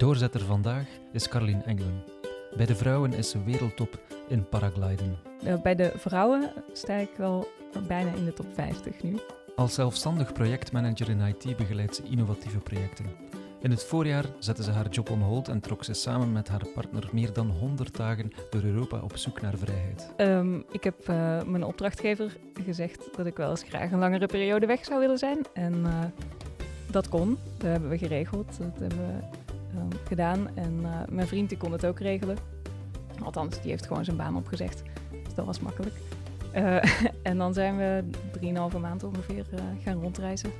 Doorzetter vandaag is Carlien Engelen. Bij de vrouwen is ze wereldtop in paragliden. Bij de vrouwen sta ik wel bijna in de top 50 nu. Als zelfstandig projectmanager in IT begeleidt ze innovatieve projecten. In het voorjaar zette ze haar job on hold en trok ze samen met haar partner meer dan 100 dagen door Europa op zoek naar vrijheid. Um, ik heb uh, mijn opdrachtgever gezegd dat ik wel eens graag een langere periode weg zou willen zijn. En uh, dat kon. Dat hebben we geregeld. Dat hebben we um, gedaan. En uh, mijn vriend die kon het ook regelen. Althans, die heeft gewoon zijn baan opgezegd. Dus dat was makkelijk. en dan zijn we drieënhalve maand ongeveer gaan rondreizen.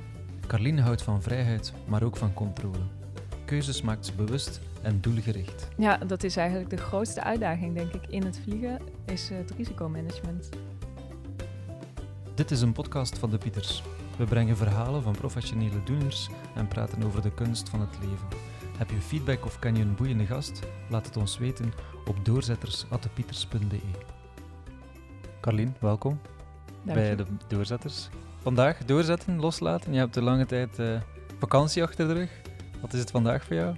Carline houdt van vrijheid, maar ook van controle. Keuzes maakt ze bewust en doelgericht. Ja, dat is eigenlijk de grootste uitdaging, denk ik, in het vliegen, is het risicomanagement. Dit is een podcast van de Pieters. We brengen verhalen van professionele doeners en praten over de kunst van het leven. Heb je feedback of kan je een boeiende gast? Laat het ons weten op doorzetters.depieters.be. Carlien, welkom Dank bij de Doorzetters. Vandaag doorzetten, loslaten. Je hebt een lange tijd uh, vakantie achter de rug. Wat is het vandaag voor jou?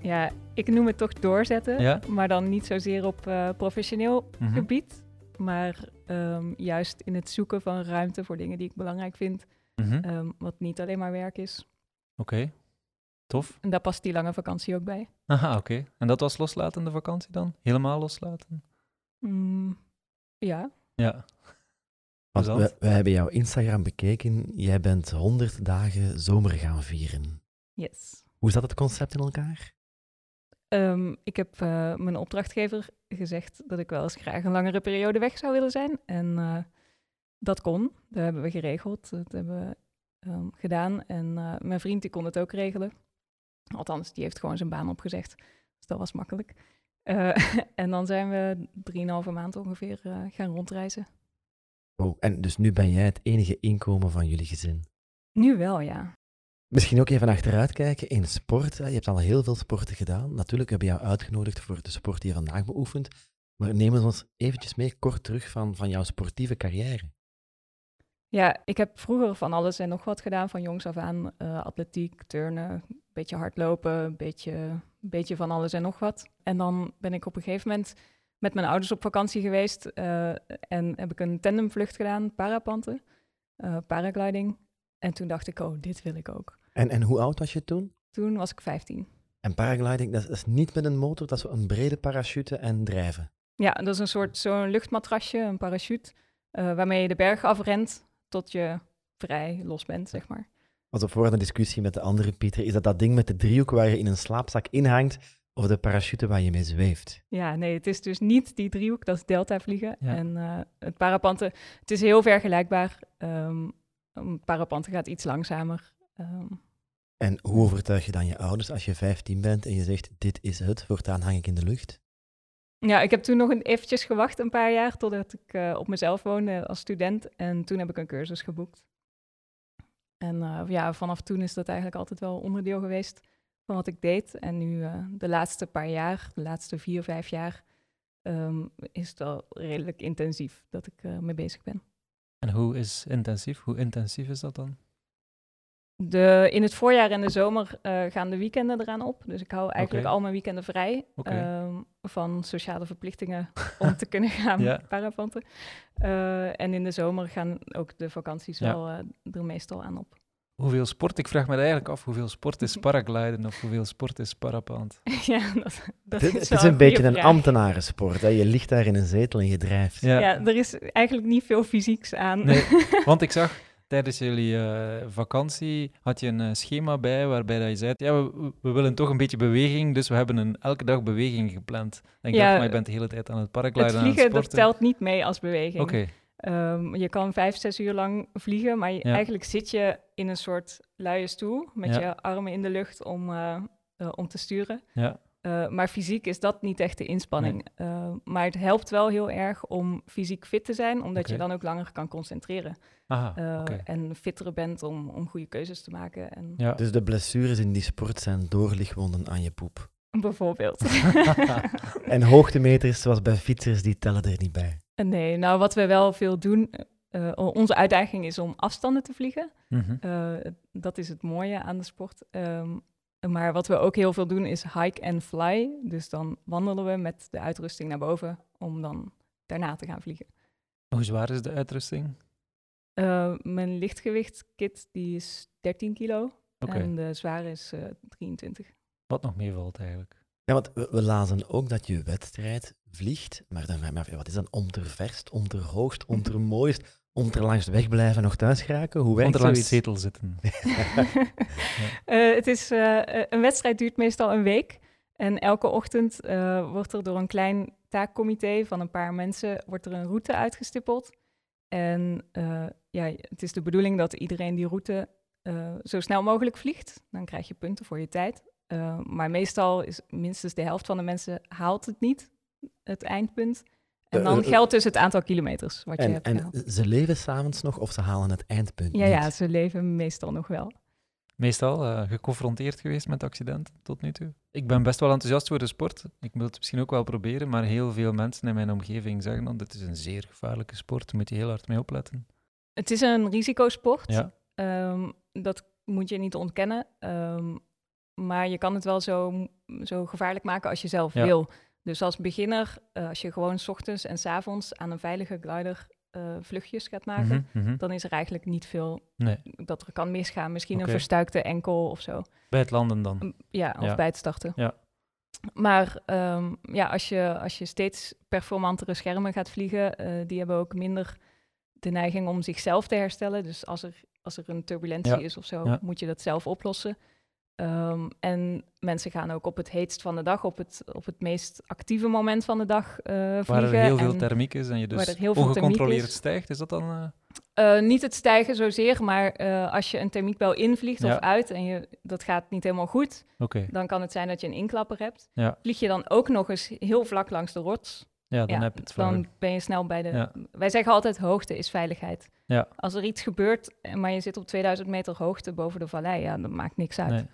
Ja, ik noem het toch doorzetten, ja? maar dan niet zozeer op uh, professioneel mm -hmm. gebied, maar um, juist in het zoeken van ruimte voor dingen die ik belangrijk vind, mm -hmm. um, wat niet alleen maar werk is. Oké, okay. Tof. En daar past die lange vakantie ook bij. Aha, oké. Okay. En dat was loslatende vakantie dan? Helemaal loslaten? Mm, ja. Ja. Want we, we, hebben jouw Instagram bekeken. Jij bent 100 dagen zomer gaan vieren. Yes. Hoe zat het concept in elkaar? Um, ik heb uh, mijn opdrachtgever gezegd dat ik wel eens graag een langere periode weg zou willen zijn. En uh, dat kon. Dat hebben we geregeld. Dat hebben we um, gedaan. En uh, mijn vriend die kon het ook regelen. Althans, die heeft gewoon zijn baan opgezegd. Dus dat was makkelijk. en dan zijn we drieënhalve maand ongeveer gaan rondreizen. Oh, en dus nu ben jij het enige inkomen van jullie gezin? Nu wel, ja. Misschien ook even achteruit kijken in sport. Je hebt al heel veel sporten gedaan. Natuurlijk hebben we jou uitgenodigd voor de sport die je vandaag beoefent. Maar neem ons eventjes mee kort terug van, van jouw sportieve carrière. Ja, ik heb vroeger van alles en nog wat gedaan, van jongs af aan. Uh, atletiek, turnen, een beetje hardlopen, een beetje, beetje van alles en nog wat. En dan ben ik op een gegeven moment met mijn ouders op vakantie geweest uh, en heb ik een tandemvlucht gedaan, parapanten, uh, paragliding. En toen dacht ik, oh, dit wil ik ook. En, en hoe oud was je toen? Toen was ik 15. En paragliding, dat is niet met een motor, dat is een brede parachute en drijven. Ja, dat is een soort zo'n luchtmatrasje, een parachute, uh, waarmee je de berg afrent tot je vrij los bent, zeg maar. Was op voorhand een discussie met de andere Pieter, is dat dat ding met de driehoek waar je in een slaapzak inhangt, of de parachute waar je mee zweeft. Ja, nee, het is dus niet die driehoek, dat is delta vliegen. Ja. En uh, het parapanten, het is heel vergelijkbaar. Um, een parapanten gaat iets langzamer. Um. En hoe overtuig je dan je ouders als je 15 bent en je zegt, dit is het, voortaan hang ik in de lucht? Ja, ik heb toen nog een, eventjes gewacht, een paar jaar, totdat ik uh, op mezelf woonde als student. En toen heb ik een cursus geboekt. En uh, ja, vanaf toen is dat eigenlijk altijd wel onderdeel geweest van wat ik deed. En nu uh, de laatste paar jaar, de laatste vier, vijf jaar, um, is het al redelijk intensief dat ik mee bezig ben. En hoe is intensief? Hoe intensief is dat dan? De, in het voorjaar en de zomer uh, gaan de weekenden eraan op. Dus ik hou eigenlijk okay. al mijn weekenden vrij okay. um, van sociale verplichtingen om te kunnen gaan ja. parapanten. en in de zomer gaan ook de vakanties ja. wel er meestal aan op. Hoeveel sport? Ik vraag me eigenlijk af hoeveel sport is paragliden of hoeveel sport is parapant? Ja, dat, dat het, is, het is een beetje een ambtenarensport. Hè? Je ligt daar in een zetel en je drijft. Ja. ja, er is eigenlijk niet veel fysieks aan. Nee, want ik zag tijdens jullie uh, vakantie had je een uh, schema bij waarbij dat je zei, ja, we, we, willen toch een beetje beweging, dus we hebben een elke dag beweging gepland. En ik ja, dacht, maar je bent de hele tijd aan het paragliden Het vliegen, dat telt niet mee als beweging. Oké. Okay. Um, je kan vijf, zes uur lang vliegen, maar je, ja. eigenlijk zit je in een soort luie stoel met ja. je armen in de lucht om, uh, uh, om te sturen. Ja. Uh, maar fysiek is dat niet echt de inspanning. Nee. maar het helpt wel heel erg om fysiek fit te zijn, omdat okay. je dan ook langer kan concentreren. Aha, okay. En fitter bent om, om goede keuzes te maken. En... Ja. Dus de blessures in die sport zijn doorlichtwonden aan je poep. Bijvoorbeeld. en hoogtemeters, zoals bij fietsers, die tellen er niet bij. Nee, nou wat we wel veel doen, uh, onze uitdaging is om afstanden te vliegen. Mhm. Uh, dat is het mooie aan de sport. Um, Maar wat we ook heel veel doen is hike and fly. Dus dan wandelen we met de uitrusting naar boven om dan daarna te gaan vliegen. Hoe zwaar is de uitrusting? Uh, mijn lichtgewicht-kit die is 13 kilo en de zware is uh, 23. Wat nog meevalt eigenlijk. Ja, want we, we lazen ook dat je wedstrijd vliegt, maar dan maar wat is dan om ter verst, om ter hoogst, om ter mooist, om ter langs de weg blijven nog thuis geraken? Hoe werkt Om er langs de zetel zitten. Eh, het is, eh, een wedstrijd duurt meestal een week. En elke ochtend eh, wordt er door een klein taakcomité van een paar mensen wordt er een route uitgestippeld. En eh, ja, het is de bedoeling dat iedereen die route eh, zo snel mogelijk vliegt. Dan krijg je punten voor je tijd. Eh, maar meestal is minstens de helft van de mensen haalt het niet, het eindpunt. En Eh, dan eh, geldt dus het aantal kilometers wat je En, hebt en ze leven s'avonds nog of ze halen het eindpunt Ja, niet? ja, ze leven meestal nog wel. Meestal eh, geconfronteerd geweest met accidenten tot nu toe. Ik ben best wel enthousiast voor de sport. Ik wil het misschien ook wel proberen, maar heel veel mensen in mijn omgeving zeggen dan dit is een zeer gevaarlijke sport, daar moet je heel hard mee opletten. Het is een risicosport. Ja. Ehm, dat moet je niet ontkennen. Ehm, maar je kan het wel zo, zo gevaarlijk maken als je zelf Ja. wil. Dus als beginner, eh, als je gewoon 's ochtends en 's avonds aan een veilige glider eh, vluchtjes gaat maken, Mhm, mhm. dan is er eigenlijk niet veel Nee, dat er kan misgaan. Misschien een verstuikte enkel of zo. bij het landen dan. M, Ja, of Ja. bij het starten. Ja. Maar ehm, ja, als je, als je steeds performantere schermen gaat vliegen, eh, die hebben ook minder de neiging om zichzelf te herstellen. Dus als er, als er een turbulentie Ja. is of zo, Ja. moet je dat zelf oplossen. Ehm, en mensen gaan ook op het heetst van de dag, op het, op het meest actieve moment van de dag eh vliegen. Waar er heel veel thermiek is en je dus er ongecontroleerd is. stijgt, is dat dan... eh, eh, niet het stijgen zozeer, maar als je een thermiekbel invliegt Ja. of uit en je, dat gaat niet helemaal goed, dan kan het zijn dat je een inklapper hebt. Ja. Vlieg je dan ook nog eens heel vlak langs de rots, ja, dan ja, heb je het dan ben je snel bij de... Wij zeggen altijd hoogte is veiligheid. Ja. Als er iets gebeurt, maar je zit op 2000 meter hoogte boven de vallei, ja, dat maakt niks uit. Nee.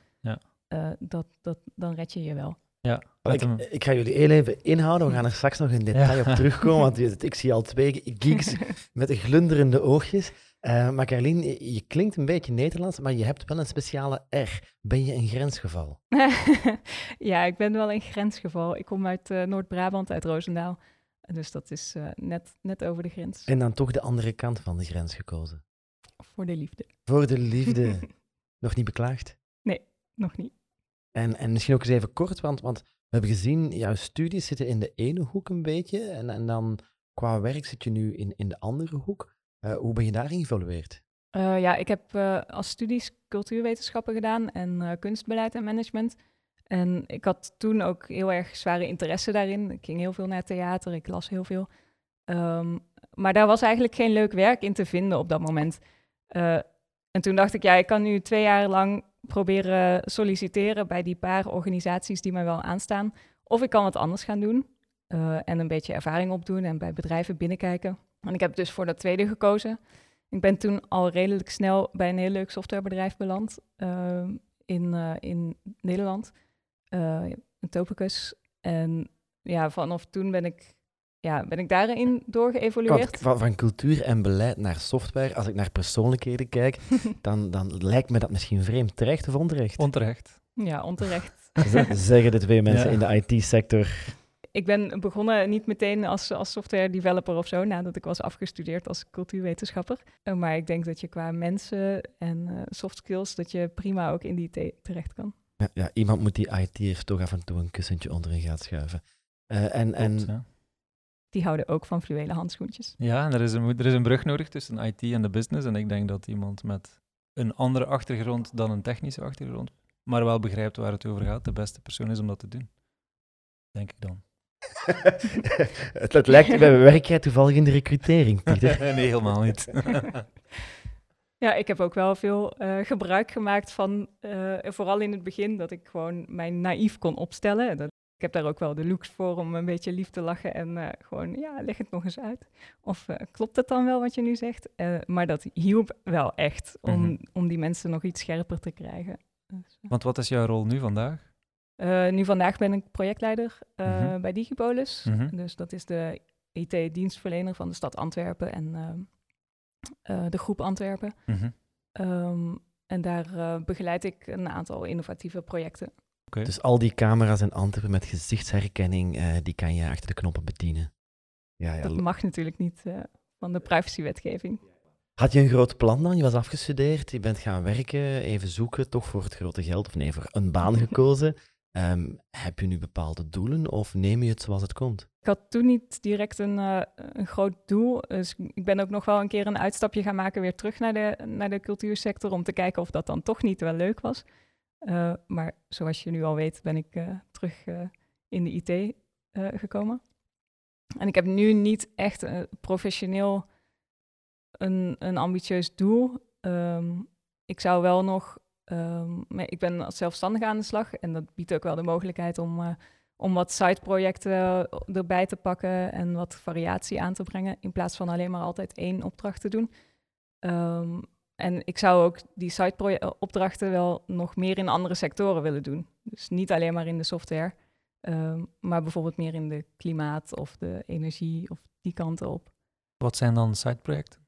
Eh, dat, dat, dan red je je wel. Ja, Ik, ik ga jullie heel even inhouden. We gaan er straks nog in detail Ja. op terugkomen, want je- ik zie al twee geeks met glunderende oogjes. Eh, maar Carlien, je, je klinkt een beetje Nederlands, maar je hebt wel een speciale R. Ben je een grensgeval? ja, ik ben wel een grensgeval. Ik kom uit eh, Noord-Brabant, uit Roosendaal. Dus dat is eh, net, net over de grens. En dan toch de andere kant van de grens gekozen. Voor de liefde. Voor de liefde. nog niet beklaagd? Nog niet. En, en misschien ook eens even kort, want, want we hebben gezien, jouw studies zitten in de ene hoek een beetje. En, en dan qua werk zit je nu in, in de andere hoek. Eh, hoe ben je daar geëvolueerd? Eh, ja, ik heb eh, als studies cultuurwetenschappen gedaan en kunstbeleid en management. En ik had toen ook heel erg zware interesse daarin. Ik ging heel veel naar theater, ik las heel veel. Ehm, maar daar was eigenlijk geen leuk werk in te vinden op dat moment. En toen dacht ik, ja, ik kan nu twee jaar lang proberen solliciteren bij die paar organisaties die mij wel aanstaan. Of ik kan wat anders gaan doen eh, en een beetje ervaring opdoen en bij bedrijven binnenkijken. En ik heb dus voor dat tweede gekozen. Ik ben toen al redelijk snel bij een heel leuk softwarebedrijf beland eh, in, eh, in Nederland, eh Topicus. En ja, vanaf toen ben ik, ja, ben ik daarin doorgeëvolueerd. Van, van cultuur en beleid naar software, als ik naar persoonlijkheden kijk, dan, dan lijkt me dat misschien vreemd. Terecht of onterecht? Onterecht. ja, onterecht. Z- Zeggen de twee mensen Ja. in de IT-sector. ik ben begonnen niet meteen als, als software developer of zo, nadat ik was afgestudeerd als cultuurwetenschapper. Eh, maar ik denk dat je qua mensen en eh, soft skills, dat je prima ook in die te- terecht kan. Ja, ja, iemand moet die IT'ers toch af en toe een kussentje onderin gaan schuiven. Eh, en, en ja. Die houden ook van fluwelen handschoentjes. Ja, en er is, een, er is een brug nodig tussen IT en de business. En ik denk dat iemand met een andere achtergrond dan een technische achtergrond, maar wel begrijpt waar het over gaat, de beste persoon is om dat te doen. Denk ik dan. het, het lijkt bij werk jij toevallig in de recrutering, Pieter. nee, helemaal niet. Ja, ik heb ook wel veel eh, gebruik gemaakt van, eh, vooral in het begin, dat ik gewoon mij naïef kon opstellen. Dat, heb daar ook wel de looks voor om een beetje lief te lachen en eh, gewoon, ja, leg het nog eens uit. Of eh, klopt het dan wel wat je nu zegt? Eh, maar dat hielp wel echt om, Mhm. om die mensen nog iets scherper te krijgen. Dus. Want wat is jouw rol nu vandaag? Nu vandaag ben ik projectleider Mhm. bij Digipolis. Mhm. Dus dat is de IT-dienstverlener van de stad Antwerpen en ehm, eh, de groep Antwerpen. Ehm, en daar begeleid ik een aantal innovatieve projecten. Dus al die camera's in Antwerpen met gezichtsherkenning, eh, die kan je achter de knoppen bedienen. Ja, ja. Dat mag natuurlijk niet eh, van de privacywetgeving. Had je een groot plan dan? Je was afgestudeerd, je bent gaan werken, even zoeken, toch voor het grote geld, of nee, voor een baan gekozen. Ehm, heb je nu bepaalde doelen of neem je het zoals het komt? Ik had toen niet direct een, eh, een groot doel. Dus ik ben ook nog wel een keer een uitstapje gaan maken weer terug naar de, naar de cultuursector om te kijken of dat dan toch niet wel leuk was. Eh, maar zoals je nu al weet, ben ik eh, terug eh, in de IT gekomen. En ik heb nu niet echt professioneel een, een ambitieus doel. Ehm, ik zou wel nog. ehm, ik ben als zelfstandige aan de slag en dat biedt ook wel de mogelijkheid om, om wat side-projecten erbij te pakken en wat variatie aan te brengen, in plaats van alleen maar altijd één opdracht te doen. Ehm, en ik zou ook die side-opdrachten wel nog meer in andere sectoren willen doen. Dus niet alleen maar in de software, ehm, maar bijvoorbeeld meer in de klimaat of de energie of die kanten op. Wat zijn dan sideprojecten?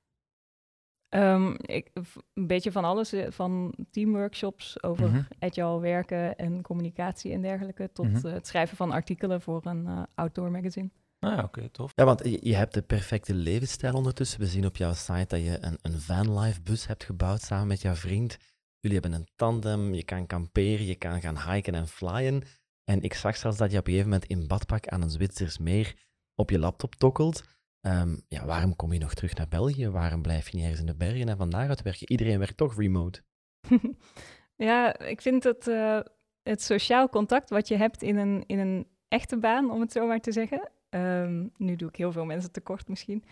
Ehm, ik, een beetje van alles, eh, van teamworkshops over Mhm. agile werken en communicatie en dergelijke, tot Mhm. eh, het schrijven van artikelen voor een eh, outdoor magazine. Ah ja, oké, tof. Ja, want je, hebt de perfecte levensstijl ondertussen. We zien op jouw site dat je een, een vanlife bus hebt gebouwd samen met jouw vriend. Jullie hebben een tandem, je kan kamperen, je kan gaan hiken en flyen. En ik zag zelfs dat je op een gegeven moment in badpak aan een Zwitsers meer op je laptop tokkelt. Ehm, ja, waarom kom je nog terug naar België? Waarom blijf je niet ergens in de bergen en van daaruit werken? Iedereen werkt toch remote. ja, ik vind het, eh, het sociaal contact wat je hebt in een, in een echte baan, om het zo maar te zeggen. Ehm, nu doe ik heel veel mensen tekort misschien.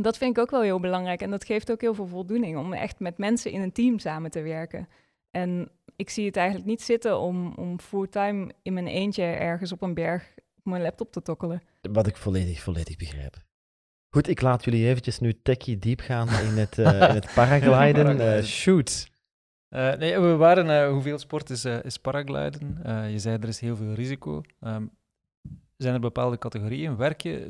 Dat vind ik ook wel heel belangrijk. En dat geeft ook heel veel voldoening om echt met mensen in een team samen te werken. En ik zie het eigenlijk niet zitten om, om fulltime in mijn eentje ergens op een berg op mijn laptop te tokkelen. Wat ik volledig, volledig begrijp. Goed, ik laat jullie eventjes nu techie diep gaan in het, eh, in het paragliden. Paragliden. Eh, shoot. Eh, nee, we waren, eh, hoeveel sport is, eh, is paragliden? Eh, je zei er is heel veel risico. Ehm, zijn er bepaalde categorieën? Werk je,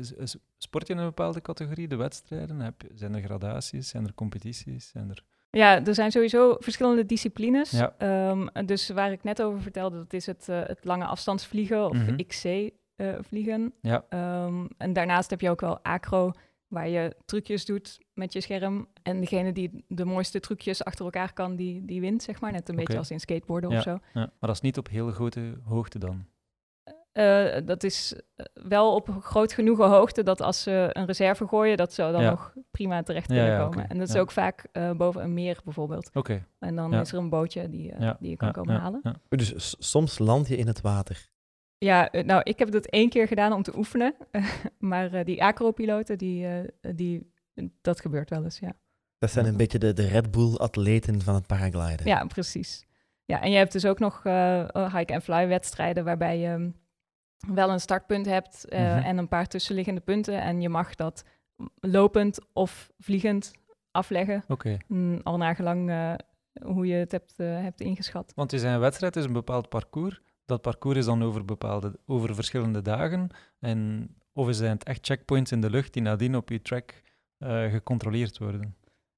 sport je in een bepaalde categorie, de wedstrijden? Heb je, zijn er gradaties? Zijn er competities? Zijn er... Ja, er zijn sowieso verschillende disciplines. Ja. Ehm, dus waar ik net over vertelde, dat is het, eh, het lange afstandsvliegen of Mhm. XC-vliegen. Ja. Ehm, en daarnaast heb je ook wel acro, waar je trucjes doet met je scherm. En degene die de mooiste trucjes achter elkaar kan, die, die wint, zeg maar. Net een beetje als in skateboarden Ja. of zo. Ja, maar dat is niet op heel grote hoogte dan. Eh, dat is eh, wel op groot genoeg hoogte dat als ze een reserve gooien, dat zou dan Ja. nog prima terecht kunnen ja, komen. En dat is ook vaak eh, boven een meer bijvoorbeeld. Oké. En dan Ja. is er een bootje die, eh, Ja, die je kan ja, komen ja, halen. ja. Dus soms land je in het water. Ja, nou, ik heb dat één keer gedaan om te oefenen. maar eh, die acro-piloten, die, eh, die, dat gebeurt wel eens, ja. Dat zijn een beetje de, de Red Bull-atleten van het paragliden. Ja, precies. Ja, en je hebt dus ook nog eh, eh, hike-and-fly-wedstrijden waarbij je wel een startpunt hebt eh, Mhm. en een paar tussenliggende punten. En je mag dat lopend of vliegend afleggen, Oké. mm, al nagelang eh, hoe je het hebt, eh, hebt ingeschat. Want je zei een wedstrijd is een bepaald parcours. Dat parcours is dan over, bepaalde, over verschillende dagen. En, of zijn het echt checkpoints in de lucht die nadien op je track gecontroleerd worden?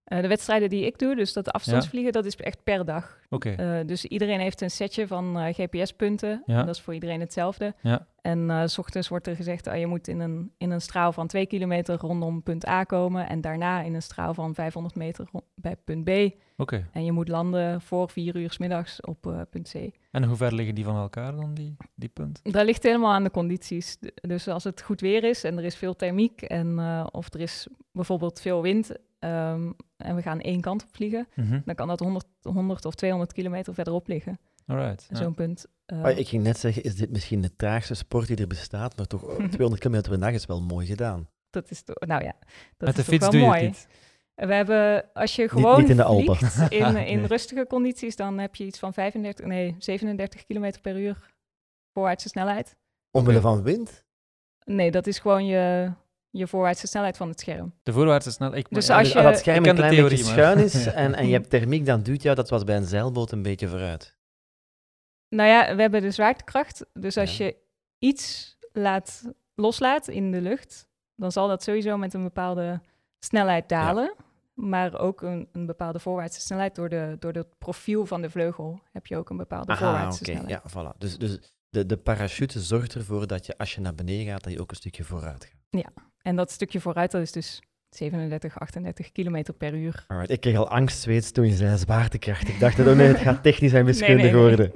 Eh, de wedstrijden die ik doe, dus dat afstandsvliegen, dat is echt per dag. Oké. Eh, dus iedereen heeft een setje van eh, GPS-punten. Ja. Dat is voor iedereen hetzelfde. Ja. En s ochtends wordt er gezegd, oh, je moet in een, in een straal van 2 kilometer rondom punt A komen. En daarna in een straal van 500 meter bij punt B. Oké. En je moet landen voor 4 uur 's middags op punt C. En hoe ver liggen die van elkaar dan, die, die punten? Dat ligt helemaal aan de condities. Dus als het goed weer is en er is veel thermiek en of er is bijvoorbeeld veel wind ehm, en we gaan één kant op vliegen, Mhm. dan kan dat 100, 100 of 200 kilometer verderop liggen. Alright. ja. Zo'n punt. eh, Maar ik ging net zeggen, is dit misschien de traagste sport die er bestaat? Maar toch, oh, 200 kilometer per dag is wel mooi gedaan. Dat is toch, nou ja, dat Met de is fiets toch doe wel je het mooi. niet. We hebben, als je gewoon niet in de Alpen. vliegt in, in rustige condities, dan heb je iets van 35, nee, 37 kilometer per uur voorwaartse snelheid. Omwille van wind? Nee, dat is gewoon je, je voorwaartse snelheid van het scherm. De voorwaartse snel. Ik, Dus ja, als je- dat scherm een klein theorie, beetje schuin is en, en je hebt thermiek, dan duwt jou, dat was bij een zeilboot, een beetje vooruit. Nou ja, we hebben de zwaartekracht. Dus als Ja. je iets laat, loslaat in de lucht, dan zal dat sowieso met een bepaalde snelheid dalen. maar ook een, een bepaalde voorwaartse snelheid. Door, de, door het profiel van de vleugel heb je ook een bepaalde Aha, voorwaartse oké. snelheid. Ja, voilà. Dus, dus de, de parachute zorgt ervoor dat je als je naar beneden gaat, dat je ook een stukje vooruit gaat. En dat stukje vooruit, dat is dus 37, 38 kilometer per uur. Alright, ik kreeg al angstzweets toen je zei zwaartekracht. Ik dacht, oh nee, het gaat technisch en wiskundig nee, nee. worden.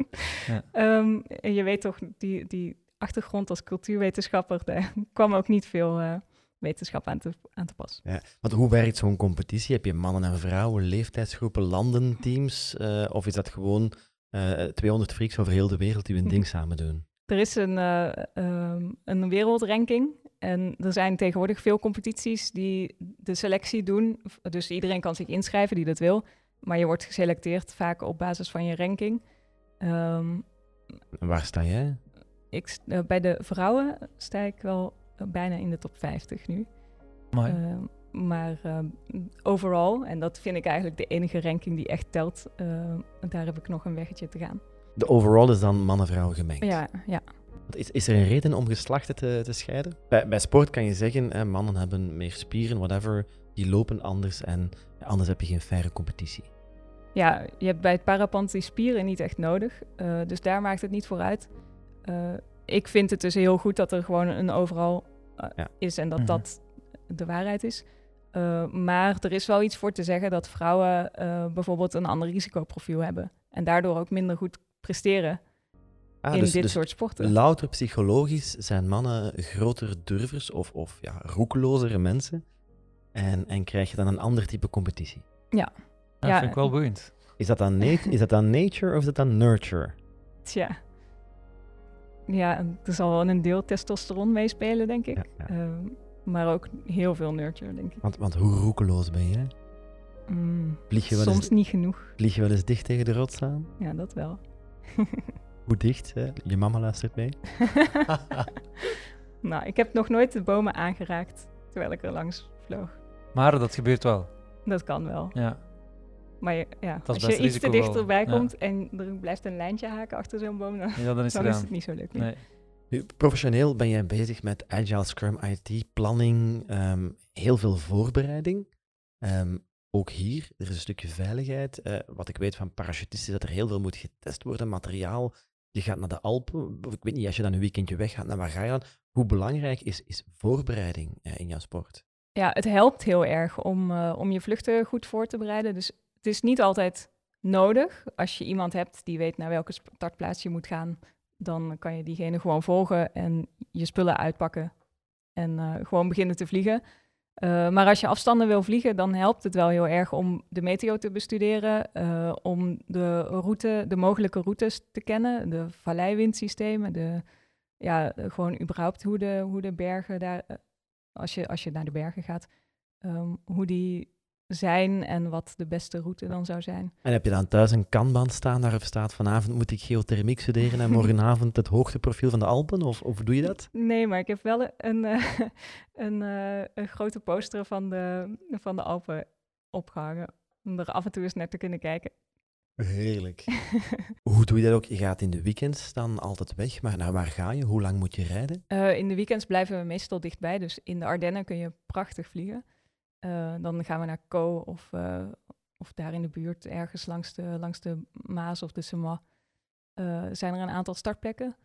Ehm, en je weet toch, die, die achtergrond als cultuurwetenschapper, daar kwam ook niet veel eh, wetenschap aan te, aan te pas. Ja. Want hoe werkt zo'n competitie? Heb je mannen en vrouwen, leeftijdsgroepen, landen, teams? eh, of is dat gewoon eh 200 freaks over heel de wereld die hun ding samen doen? Er is een, eh, ehm, een wereldranking. En er zijn tegenwoordig veel competities die de selectie doen. Dus iedereen kan zich inschrijven die dat wil. Maar je wordt geselecteerd vaak op basis van je ranking. Ehm, waar sta jij? ik, eh, bij de vrouwen sta ik wel eh, bijna in de top 50 nu. Amai. Ehm, maar overal, en dat vind ik eigenlijk de enige ranking die echt telt, ehm, daar heb ik nog een weggetje te gaan. De overall is dan mannen-vrouwen gemengd. Ja, ja. Is, is er een reden om geslachten te, te scheiden? Bij, bij sport kan je zeggen, hè, mannen hebben meer spieren, whatever, die lopen anders en anders heb je geen faire competitie. ja, je hebt bij het parapant die spieren niet echt nodig. eh, dus daar maakt het niet voor uit. Eh, ik vind het dus heel goed dat er gewoon een overal eh, Ja. is en dat Mhm. dat de waarheid is. Eh, maar er is wel iets voor te zeggen dat vrouwen eh, bijvoorbeeld een ander risicoprofiel hebben. En daardoor ook minder goed presteren Ah, in dus, dit dus soort sporten. louter psychologisch zijn mannen grotere durvers of, of ja, roekelozere mensen en, en krijg je dan een ander type competitie. Ja, ja, vind ik wel boeiend. Is dat dan, is dat dan nature of is dat dan nurture? Tja. Ja, er zal wel een deel testosteron meespelen, denk ik. Ja, ja. Ehm, maar ook heel veel nurture, denk ik. Want, want hoe roekeloos ben jij? Mm, Vlieg je, wel soms eens, niet genoeg. vlieg je wel eens dicht tegen de rots aan? Ja, dat wel. Hoe dicht? Hè? Je mama luistert mee. nou, ik heb nog nooit de bomen aangeraakt terwijl ik er langs vloog. Maar dat gebeurt wel. Dat kan wel. Ja. Maar je- ja, als je iets te dichterbij ja. komt en er blijft een lijntje haken achter zo'n boom, dan, ja, dan is dan het is gedaan. het niet zo leuk meer. Nee. Nu, professioneel ben jij bezig met Agile Scrum IT, planning, ehm, heel veel voorbereiding. Ehm, ook hier, er is een stukje veiligheid. Eh, wat ik weet van parachutisten is dat er heel veel moet getest worden, materiaal. Je gaat naar de Alpen, of ik weet niet, als je dan een weekendje weggaat, naar waar ga je dan? Hoe belangrijk is, is voorbereiding eh, in jouw sport? Ja, het helpt heel erg om, eh, om je vluchten goed voor te bereiden. Dus het is niet altijd nodig. Als je iemand hebt die weet naar welke startplaats je moet gaan, dan kan je diegene gewoon volgen en je spullen uitpakken en gewoon beginnen te vliegen. Eh, maar als je afstanden wil vliegen, dan helpt het wel heel erg om de meteo te bestuderen, eh, om de route, de mogelijke routes te kennen, de valleiwindsystemen, de, ja, gewoon überhaupt hoe de, hoe de bergen daar, eh, als je, als je naar de bergen gaat, ehm, hoe die zijn en wat de beste route dan zou zijn. En heb je dan thuis een kanban staan waarop staat vanavond moet ik geothermiek studeren en morgenavond het hoogteprofiel van de Alpen? Of, of doe je dat? Nee, maar ik heb wel een, eh, een, eh, een grote poster van de, van de Alpen opgehangen. Om er af en toe eens naar te kunnen kijken. Heerlijk. Hoe doe je dat ook? Je gaat in de weekends dan altijd weg, maar naar waar ga je? Hoe lang moet je rijden? Eh, in de weekends blijven we meestal dichtbij. Dus in de Ardennen kun je prachtig vliegen. Eh, dan gaan we naar Co of, eh, of daar in de buurt, ergens langs de, langs de Maas of de Semois. eh, zijn er een aantal startplekken.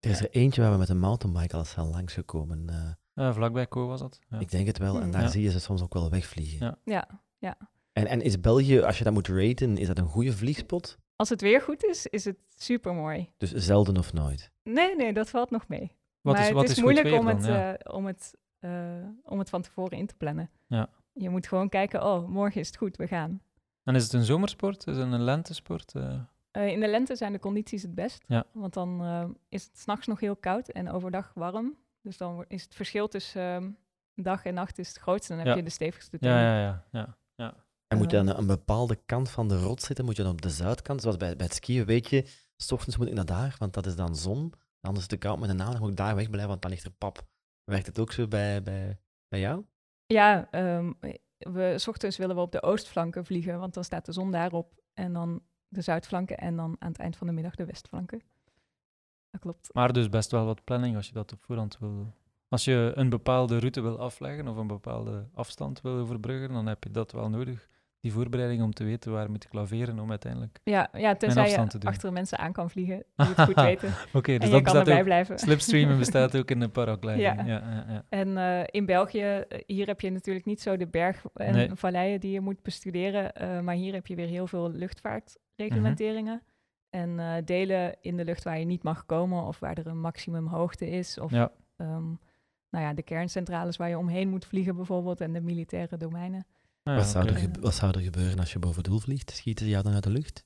Er is er eentje waar we met een mountainbike al zijn langsgekomen. eh vlakbij Co was dat. Ja. Ik denk het wel. En Hmm. daar Ja. zie je ze soms ook wel wegvliegen. Ja. Ja, ja. En, en is België, als je dat moet raten, is dat een goede vliegspot? Als het weer goed is, is het super mooi. Dus zelden of nooit. Nee, nee, dat valt nog mee. Wat maar is, wat het is, is, moeilijk om, dan? het, ja. eh, om, het, eh, om het van tevoren in te plannen. Ja. Je moet gewoon kijken, oh, morgen is het goed, we gaan. En is het een zomersport? Is het een lentesport? Eh, Eh, in de lente zijn de condities het best. Ja. Want dan eh, is het s'nachts nog heel koud en overdag warm. Dus dan is het verschil tussen ehm, dag en nacht is het grootste. Dan heb Ja. je de stevigste ja, tenen. ja, ja, ja, ja. En moet je aan een bepaalde kant van de rot zitten? Moet je dan op de zuidkant? Zoals bij, bij het skiën weet je, s ochtends moet ik naar daar, want dat is dan zon. Dan is het te koud met de namiddag moet ik daar wegblijven, want dan ligt er pap. Werkt het ook zo bij, bij, bij jou? Ja, ehm, we, s ochtends willen we op de oostflanken vliegen, want dan staat de zon daarop. En dan de zuidflanken en dan aan het eind van de middag de westflanken. Dat klopt. Maar dus best wel wat planning als je dat op voorhand wil. Als je een bepaalde route wil afleggen of een bepaalde afstand wil overbruggen, dan heb je dat wel nodig. Die voorbereiding om te weten waar moet ik laveren om uiteindelijk... Ja, ja tenzij je te achter mensen aan kan vliegen die het goed weten. Oké, dus en je dat kan erbij ook... blijven. Slipstreamen bestaat ook in de paragliding. Ja. Ja. En eh, in België, eh, hier heb je natuurlijk niet zo de berg- en Nee. valleien die je moet bestuderen. eh, maar hier heb je weer heel veel luchtvaartreglementeringen. En eh, delen in de lucht waar je niet mag komen of waar er een maximumhoogte is. Of ehm, nou ja, de kerncentrales waar je omheen moet vliegen bijvoorbeeld en de militaire domeinen. Ah, wat, zou er wat zou er gebeuren als je boven doel vliegt? Schieten ze jou dan uit de lucht?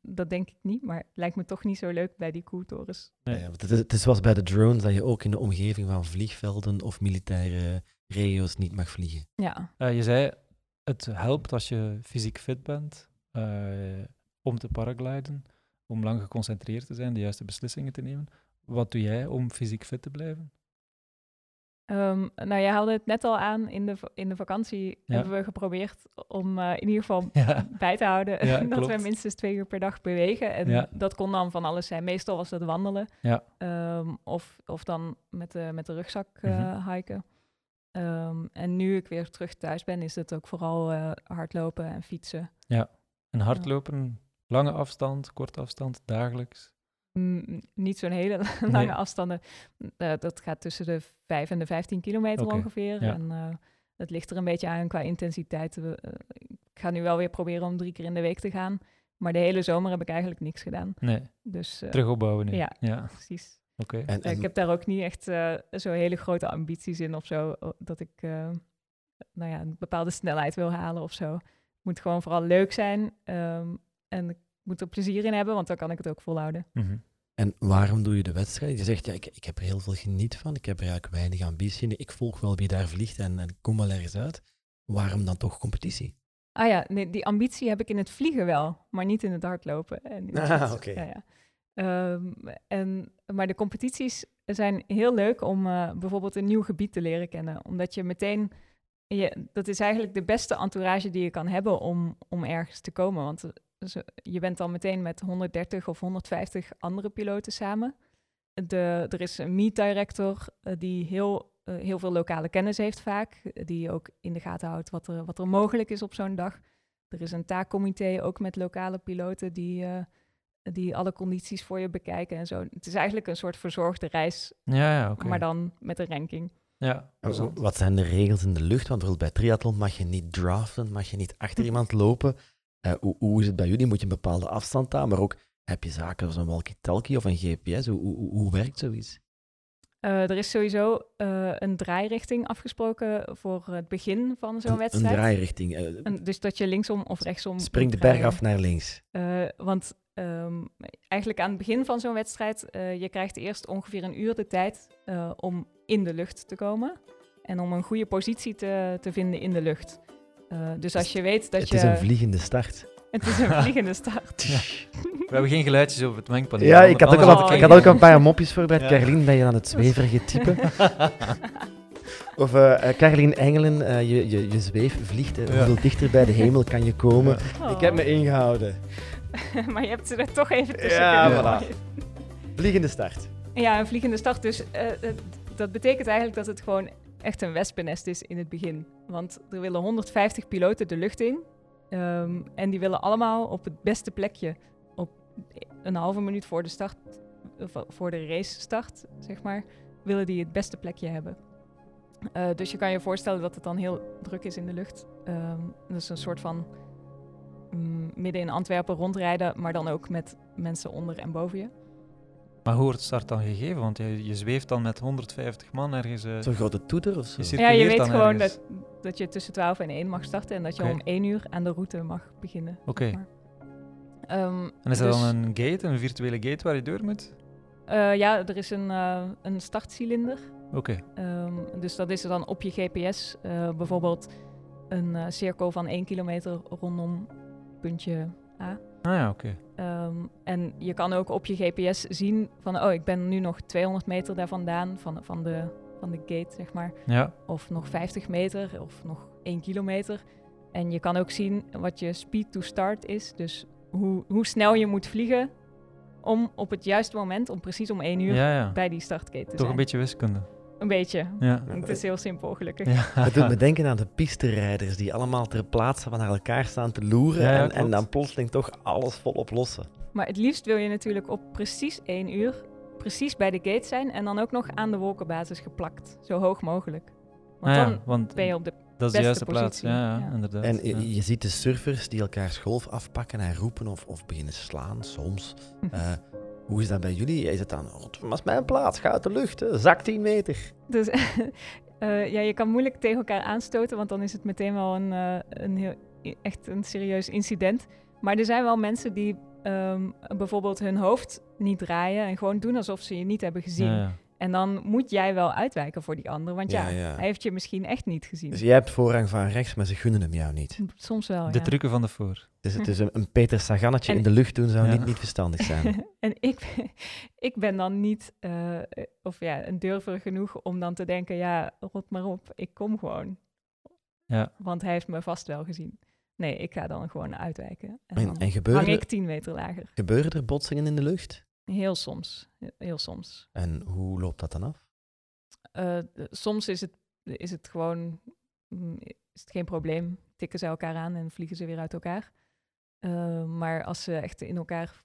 Dat denk ik niet, maar het lijkt me toch niet zo leuk bij die koeltorens. Nee. Ja, want het, is, het is zoals bij de drones dat je ook in de omgeving van vliegvelden of militaire regio's niet mag vliegen. Ja, Eh, je zei, het helpt als je fysiek fit bent eh, om te paragliden, om lang geconcentreerd te zijn, de juiste beslissingen te nemen. Wat doe jij om fysiek fit te blijven? Ehm, nou, jij haalde het net al aan. In de, in de vakantie Ja. hebben we geprobeerd om eh, in ieder geval Ja, bij te houden Ja, dat klopt. we minstens twee uur per dag bewegen. En Ja. dat kon dan van alles zijn. Meestal was dat wandelen. Ja. Ehm, of, of dan met de, met de rugzak Mhm. hiken. Ehm, en nu ik weer terug thuis ben, is het ook vooral eh, hardlopen en fietsen. en hardlopen, lange afstand, korte afstand, dagelijks. Mm, niet zo'n hele Nee. lange afstanden. Eh, dat gaat tussen de 5 en de 15 kilometer ongeveer. ja. En eh, het ligt er een beetje aan qua intensiteit. We, eh, ik ga nu wel weer proberen om drie keer in de week te gaan. Maar de hele zomer heb ik eigenlijk niks gedaan. Nee, Dus eh, terug opbouwen nu. ja. ja precies. oké. En, ik heb daar ook niet echt eh, zo hele grote ambities in of zo. Dat ik eh, nou ja, een bepaalde snelheid wil halen of zo. Het moet gewoon vooral leuk zijn. ehm, en ik moet er plezier in hebben, want dan kan ik het ook volhouden. Mhm. En waarom doe je de wedstrijd? Je zegt, ja, ik, ik heb er heel veel geniet van. Ik heb er eigenlijk weinig ambitie in. Ik volg wel wie daar vliegt en, en kom wel ergens uit. Waarom dan toch competitie? Ah ja, nee, die ambitie heb ik in het vliegen wel, maar niet in het hardlopen. En in het Ah, oké. Ja, ja. Ehm, en, maar de competities zijn heel leuk om eh, bijvoorbeeld een nieuw gebied te leren kennen. Omdat je meteen, je, dat is eigenlijk de beste entourage die je kan hebben om, om ergens te komen. Want eh, ze- je bent dan meteen met 130 of 150 andere piloten samen. De, er is een meet director eh, die heel, eh, heel veel lokale kennis heeft vaak. eh, die ook in de gaten houdt wat er, wat er mogelijk is op zo'n dag. Er is een taakcomité ook met lokale piloten die, eh, die alle condities voor je bekijken en zo. Het is eigenlijk een soort verzorgde reis, Ja, ja, oké. maar dan met een ranking. Ja. Wat zijn de regels in de lucht? Want bijvoorbeeld bij triathlon mag je niet draften, mag je niet achter iemand lopen. Eh, hoe, hoe is het bij jullie? Moet je een bepaalde afstand aan, maar ook heb je zaken als een walkie-talkie of een GPS? Hoe, hoe, hoe werkt zoiets? Eh, er is sowieso eh, een draairichting afgesproken voor het begin van zo'n Een, een wedstrijd. draairichting. dus dat je linksom of rechtsom spring de berg af naar links. Want ehm, eigenlijk aan het begin van zo'n wedstrijd, je krijgt eerst ongeveer een uur de tijd om in de lucht te komen. En om een goede positie te, te vinden in de lucht. Eh, dus als je weet dat het je... is een vliegende start. het is een vliegende start. Ja. We hebben geen geluidjes over het mengpaneel. Ja, ik had, ook al, Oh, ik had ook een paar mopjes voorbereid. Ja. Carlien, ben je aan het zweverige type? Of Carlien Engelen, eh, je, je, je zweef vliegt. Ja. Hoeveel dichter bij de hemel kan je komen? Oh. Ik heb me ingehouden. maar je hebt ze er toch even tussen Ja, kunnen voilà. Vliegende start. Ja, een vliegende start. Dus dat betekent eigenlijk dat het gewoon echt een wespennest is in het begin. Want er willen 150 piloten de lucht in. Ehm, en die willen allemaal op het beste plekje. Op een halve minuut voor de start, of voor de race start, zeg maar, willen die het beste plekje hebben. Eh, dus je kan je voorstellen dat het dan heel druk is in de lucht. Dat is een soort van mm, midden in Antwerpen rondrijden, maar dan ook met mensen onder en boven je. Maar hoe wordt de start dan gegeven? Want je, je zweeft dan met 150 man ergens. eh, Zo'n grote toeter of zo? Je Ja, je weet dan gewoon ergens. dat, dat je tussen 12 en 1 mag starten en dat je om 1 uur aan de route mag beginnen. Oké. Ehm, En is dat dus, dan een gate, een virtuele gate waar je door moet? eh, ja, er is een, eh, een startcilinder. Oké. Ehm, dus dat is er dan op je GPS. eh, bijvoorbeeld een cirkel van 1 kilometer rondom puntje A. Ah ja, oké. Ehm, en je kan ook op je GPS zien van, oh, ik ben nu nog 200 meter daar vandaan, van, van, de, van de gate, zeg maar. Ja, of nog 50 meter of nog 1 kilometer. En je kan ook zien wat je speed to start is. Dus hoe, hoe snel je moet vliegen om op het juiste moment, om precies om 1 uur, ja, ja. bij die startgate te Toch zijn. een beetje wiskunde. Een beetje. Ja. Het is heel simpel, gelukkig. Ja. Het doet me denken aan de pisterijders die allemaal ter plaatse van elkaar staan te loeren Ja, en, en dan plotseling toch alles volop lossen. Maar het liefst wil je natuurlijk op precies één uur, precies bij de gate zijn en dan ook nog aan de wolkenbasis geplakt. Zo hoog mogelijk. Want Ah ja, dan want ben je op de... dat is de beste juiste plaats. positie. Ja, ja, Ja. inderdaad. En ja. je, je ziet de surfers die elkaars golf afpakken en roepen of, of beginnen slaan soms. Eh, hoe is dat bij jullie? Is het dan, "Rot, dat is mijn plaats, ga uit de lucht, hè. zak 10 meter. Dus eh, ja, je kan moeilijk tegen elkaar aanstoten, want dan is het meteen wel een, eh, een heel, echt een serieus incident. Maar er zijn wel mensen die ehm, bijvoorbeeld hun hoofd niet draaien en gewoon doen alsof ze je niet hebben gezien. Ja, ja. En dan moet jij wel uitwijken voor die ander, want ja, Ja, ja. hij heeft je misschien echt niet gezien. Dus jij hebt voorrang van rechts, maar ze gunnen hem jou niet. Soms wel, De ja. trucken van de voor. Dus, dus een, een Peter Sagannetje En- in de lucht doen zou Ja. niet, niet verstandig zijn. en ik, ben- ik ben dan niet, eh, of ja, een durver genoeg om dan te denken, ja, rot maar op, ik kom gewoon. Ja. Want hij heeft me vast wel gezien. Nee, ik ga dan gewoon uitwijken. En, En, dan en hang gebeuren, ik tien meter lager. gebeuren er botsingen in de lucht? Heel soms. Heel soms. En hoe loopt dat dan af? Eh, soms is het, is het gewoon mm, is het geen probleem. Tikken ze elkaar aan en vliegen ze weer uit elkaar. Eh, maar als ze echt in elkaar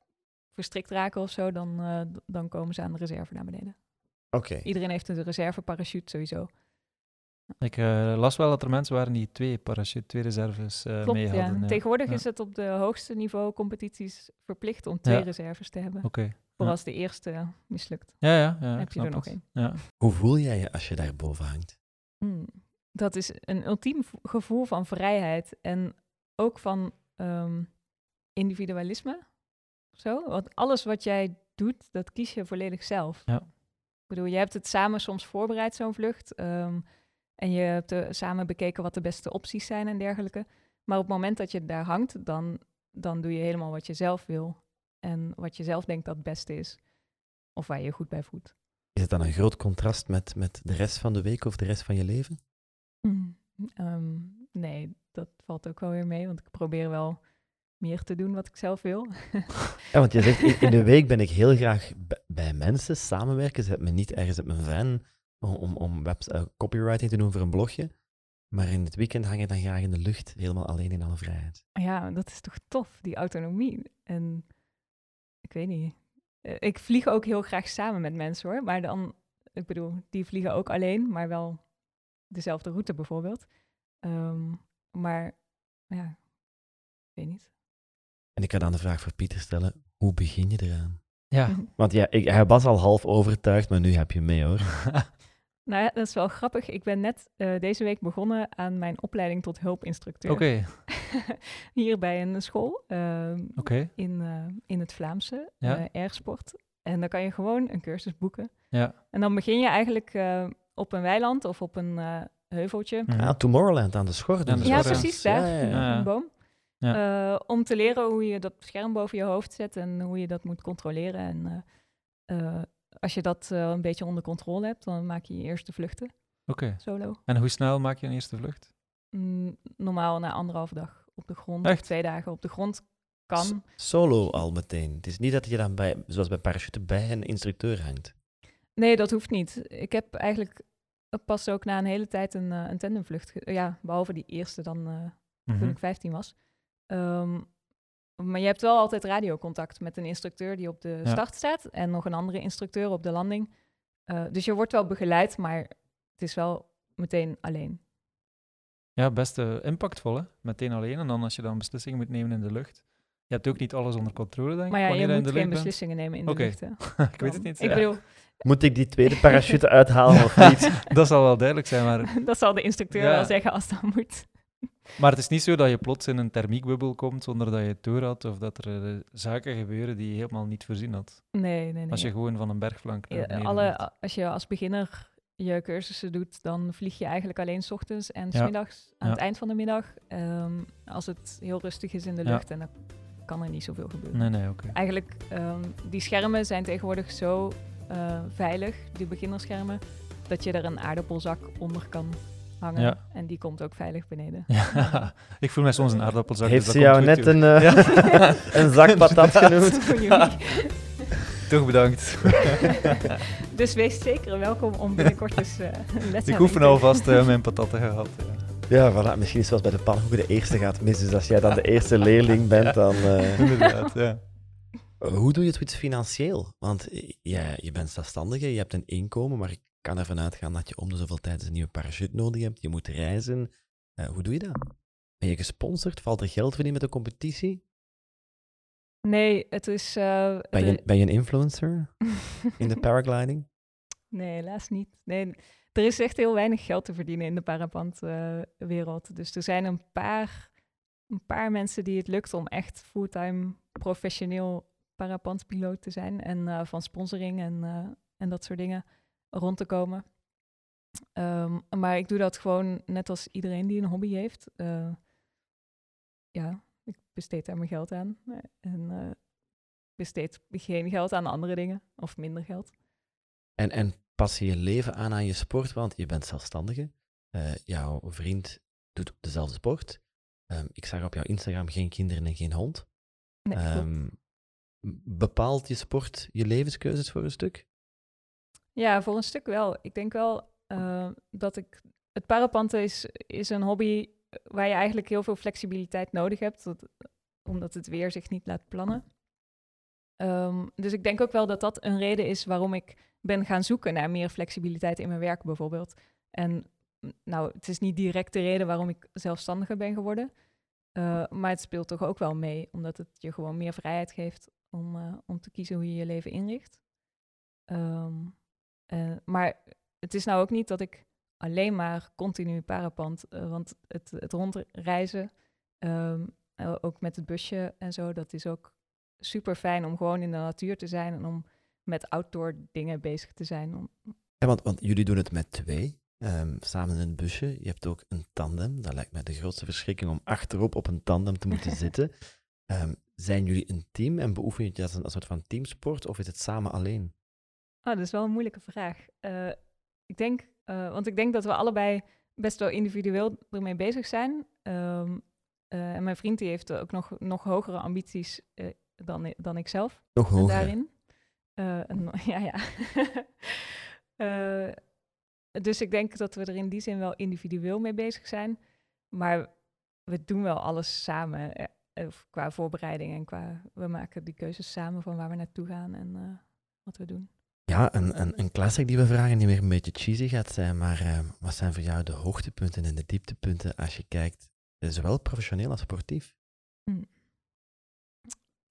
verstrikt raken of zo, dan, eh, dan komen ze aan de reserve naar beneden. Oké. Iedereen heeft een reserveparachute sowieso. Ik eh, las wel dat er mensen waren die twee parachute, twee reserves eh Klopt, mee hadden. ja. Tegenwoordig Ja. is het op de hoogste niveau competities verplicht om twee Ja. reserves te hebben. Oké. Voor ja. als de eerste mislukt. Ja, ja, ja. heb ik je er nog één. Ja. Hoe voel jij je als je daar boven hangt? Hmm. Dat is een ultiem gevoel van vrijheid en ook van ehm, individualisme. Zo, want alles wat jij doet, dat kies je volledig zelf. Ja. Ik bedoel, je hebt het samen soms voorbereid, zo'n vlucht. ehm, en je hebt eh, samen bekeken wat de beste opties zijn en dergelijke. Maar op het moment dat je daar hangt, dan, dan doe je helemaal wat je zelf wil. En wat je zelf denkt dat het beste is. Of waar je je goed bij voelt. Is het dan een groot contrast met, met de rest van de week of de rest van je leven? Mm, ehm, nee, dat valt ook wel weer mee, want ik probeer wel meer te doen wat ik zelf wil. Ja, want je zegt, in, de week ben ik heel graag bij mensen samenwerken. Zet me niet ergens op mijn van om, om, webs- eh, copywriting te doen voor een blogje. Maar in het weekend hang ik dan graag in de lucht, helemaal alleen in alle vrijheid. ja, dat is toch tof, die autonomie. En ik weet niet. Eh, Ik vlieg ook heel graag samen met mensen hoor, maar dan, ik bedoel, die vliegen ook alleen, maar wel dezelfde route bijvoorbeeld. Ehm, maar ja, ik weet niet. En ik ga dan de vraag voor Pieter stellen, hoe begin je eraan? Ja. Want ja, ik, hij was al half overtuigd, maar nu heb je mee hoor. Nou ja, dat is wel grappig. Ik ben net eh, deze week begonnen aan mijn opleiding tot hulpinstructeur. Oké, Hier bij een school ehm, in, eh, in het Vlaamse, Ja. eh ergsport. En dan kan je gewoon een cursus boeken. Ja. En dan begin je eigenlijk eh, op een weiland of op een eh, heuveltje. Mhm. Ah, Tomorrowland aan de schort. Aan de Ja, precies, daar. Ja, ja, ja. Ja. Een boom. Ja. Eh, om te leren hoe je dat scherm boven je hoofd zet en hoe je dat moet controleren. En eh, eh, als je dat eh, een beetje onder controle hebt, dan maak je je eerste vluchten Oké. solo. En hoe snel maak je een eerste vlucht? Mm, normaal na anderhalve dag op de grond, Echt? twee dagen op de grond kan. S- Solo al meteen. Het is niet dat je dan bij, zoals bij parachute bij een instructeur hangt. Nee, dat hoeft niet. Ik heb eigenlijk pas ook na een hele tijd een, eh, een tandemvlucht. Ja, behalve die eerste dan eh, toen Mhm. ik 15 was. Ehm, maar je hebt wel altijd radiocontact met een instructeur die op de Ja. start staat en nog een andere instructeur op de landing. Eh, dus je wordt wel begeleid, maar het is wel meteen alleen. Ja, best eh, impactvol, hè? Meteen alleen. En dan als je dan beslissingen moet nemen in de lucht. Je hebt ook niet alles onder controle, denk ik, Maar ja, je je moet geen beslissingen nemen in de lucht. Ik weet het niet. Ik ja. bedoel, Moet ik die tweede parachute uithalen of niet? Dat zal wel duidelijk zijn, maar, dat zal de instructeur Ja. wel zeggen als dat moet. Maar het is niet zo dat je plots in een thermiekbubbel komt zonder dat je het door had, of dat er eh, zaken gebeuren die je helemaal niet voorzien had. Nee, nee, nee. Als je gewoon van een bergflank naar Ja, alle, als je als beginner je cursussen doet, dan vlieg je eigenlijk alleen 's ochtends en 's Ja. middags aan Ja. het eind van de middag. Ehm, als het heel rustig is in de lucht en dan kan er niet zoveel gebeuren. Nee, nee, oké. Eigenlijk, ehm, die schermen zijn tegenwoordig zo eh, veilig, die beginnerschermen, dat je er een aardappelzak onder kan hangen. Ja. En die komt ook veilig beneden. Ja, ik voel mij soms een aardappelzak. Heeft dus ze dat jou komt net een, eh, Ja. een zak patat genoemd? Toch bedankt. Dus wees zeker welkom om binnenkort eens uh, les Ik oefen alvast uh, mijn patatten gehad. Ja, voilà. misschien is zoals bij de pannenkoeken de eerste gaat mis. Dus als jij dan de eerste leerling bent, dan... Uh... Inderdaad, ja. Hoe doe je het financieel? Want ja, je bent zelfstandige, je hebt een inkomen, maar ik kan ervan uitgaan dat je om de zoveel tijd een nieuwe parachute nodig hebt. Je moet reizen. hoe doe je dat? Ben je gesponsord? Valt er geld voor in met de competitie? Nee, het is... Uh, ben, je, ben je een influencer in de paragliding? Nee, helaas niet. Nee, er is echt heel weinig geld te verdienen in de parapantwereld. Uh, dus er zijn een paar, een paar mensen die het lukt om echt fulltime professioneel parapantpiloot te zijn. En uh, van sponsoring en, en dat soort dingen rond te komen. Um, maar ik doe dat gewoon net als iedereen die een hobby heeft. ja, ik besteed daar mijn geld aan. En uh, besteed geen geld aan andere dingen, of minder geld. En, en pas je je leven aan aan je sport, want je bent zelfstandige. Uh, jouw vriend doet dezelfde sport. Um, ik zag op jouw Instagram geen kinderen en geen hond. Nee, um, bepaalt je sport je levenskeuzes voor een stuk? Ja, voor een stuk wel. Ik denk wel uh, dat ik. Het parapanten is, is een hobby waar je eigenlijk heel veel flexibiliteit nodig hebt, omdat het weer zich niet laat plannen. Um, dus ik denk ook wel dat dat een reden is waarom ik ben gaan zoeken naar meer flexibiliteit in mijn werk bijvoorbeeld. En nou, het is niet direct de reden waarom ik zelfstandiger ben geworden, uh, maar het speelt toch ook wel mee, omdat het je gewoon meer vrijheid geeft om, om te kiezen hoe je je leven inricht. Um, uh, maar het is nou ook niet dat ik alleen maar continu parapand. Uh, want het, het rondreizen, um, ook met het busje en zo, dat is ook super fijn om gewoon in de natuur te zijn en om met outdoor dingen bezig te zijn. Om... Ja, want, want jullie doen het met twee, um, samen in een busje. Je hebt ook een tandem. Dat lijkt mij de grootste verschrikking om achterop op een tandem te moeten zitten. Um, zijn jullie een team en beoefen je het als een, als een soort van teamsport of is het samen alleen? Oh, dat is wel een moeilijke vraag. Uh, ik denk uh, want ik denk dat we allebei best wel individueel ermee bezig zijn. Um, uh, en mijn vriend die heeft ook nog, nog hogere ambities dan, dan ik zelf. Nog hoger? Daarin. En, ja, ja. dus ik denk dat we er in die zin wel individueel mee bezig zijn. Maar we doen wel alles samen. qua voorbereiding en qua... We maken die keuzes samen van waar we naartoe gaan en wat we doen. Ja, een, een, een classic die we vragen, die weer een beetje cheesy gaat zijn, maar uh, wat zijn voor jou de hoogtepunten en de dieptepunten als je kijkt, zowel professioneel als sportief? Mm.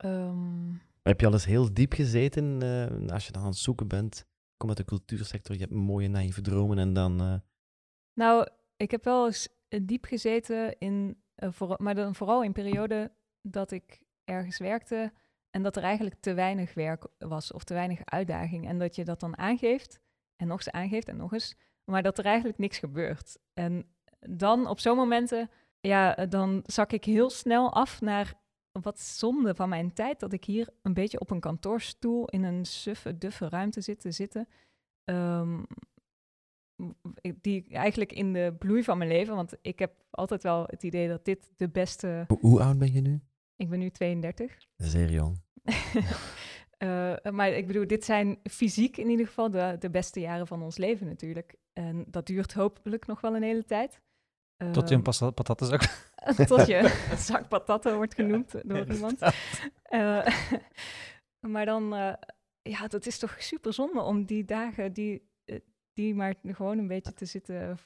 Um... Heb je al eens heel diep gezeten uh, als je dan aan het zoeken bent? Kom uit de cultuursector, je hebt mooie naïeve dromen en dan... Uh... Nou, ik heb wel eens diep gezeten, in, voor, maar dan vooral in periode dat ik ergens werkte en dat er eigenlijk te weinig werk was of te weinig uitdaging. En dat je dat dan aangeeft en nog eens aangeeft en nog eens. Maar dat er eigenlijk niks gebeurt. En dan op zo'n momenten, ja, dan zak ik heel snel af naar wat zonde van mijn tijd dat ik hier een beetje op een kantoorstoel in een suffe, duffe ruimte zit te zitten. Um, die eigenlijk in de bloei van mijn leven, want ik heb altijd wel het idee dat dit de beste. Hoe, hoe oud ben je nu? Ik ben nu 32. Zeer jong. uh, maar ik bedoel, dit zijn fysiek in ieder geval de, de beste jaren van ons leven natuurlijk. En dat duurt hopelijk nog wel een hele tijd. Uh, tot je een ehm, patattenzak... tot je een zak patatten wordt genoemd door iemand. Uh, maar dan, ja, dat is toch super zonde om die dagen, die, die maar gewoon een beetje te zitten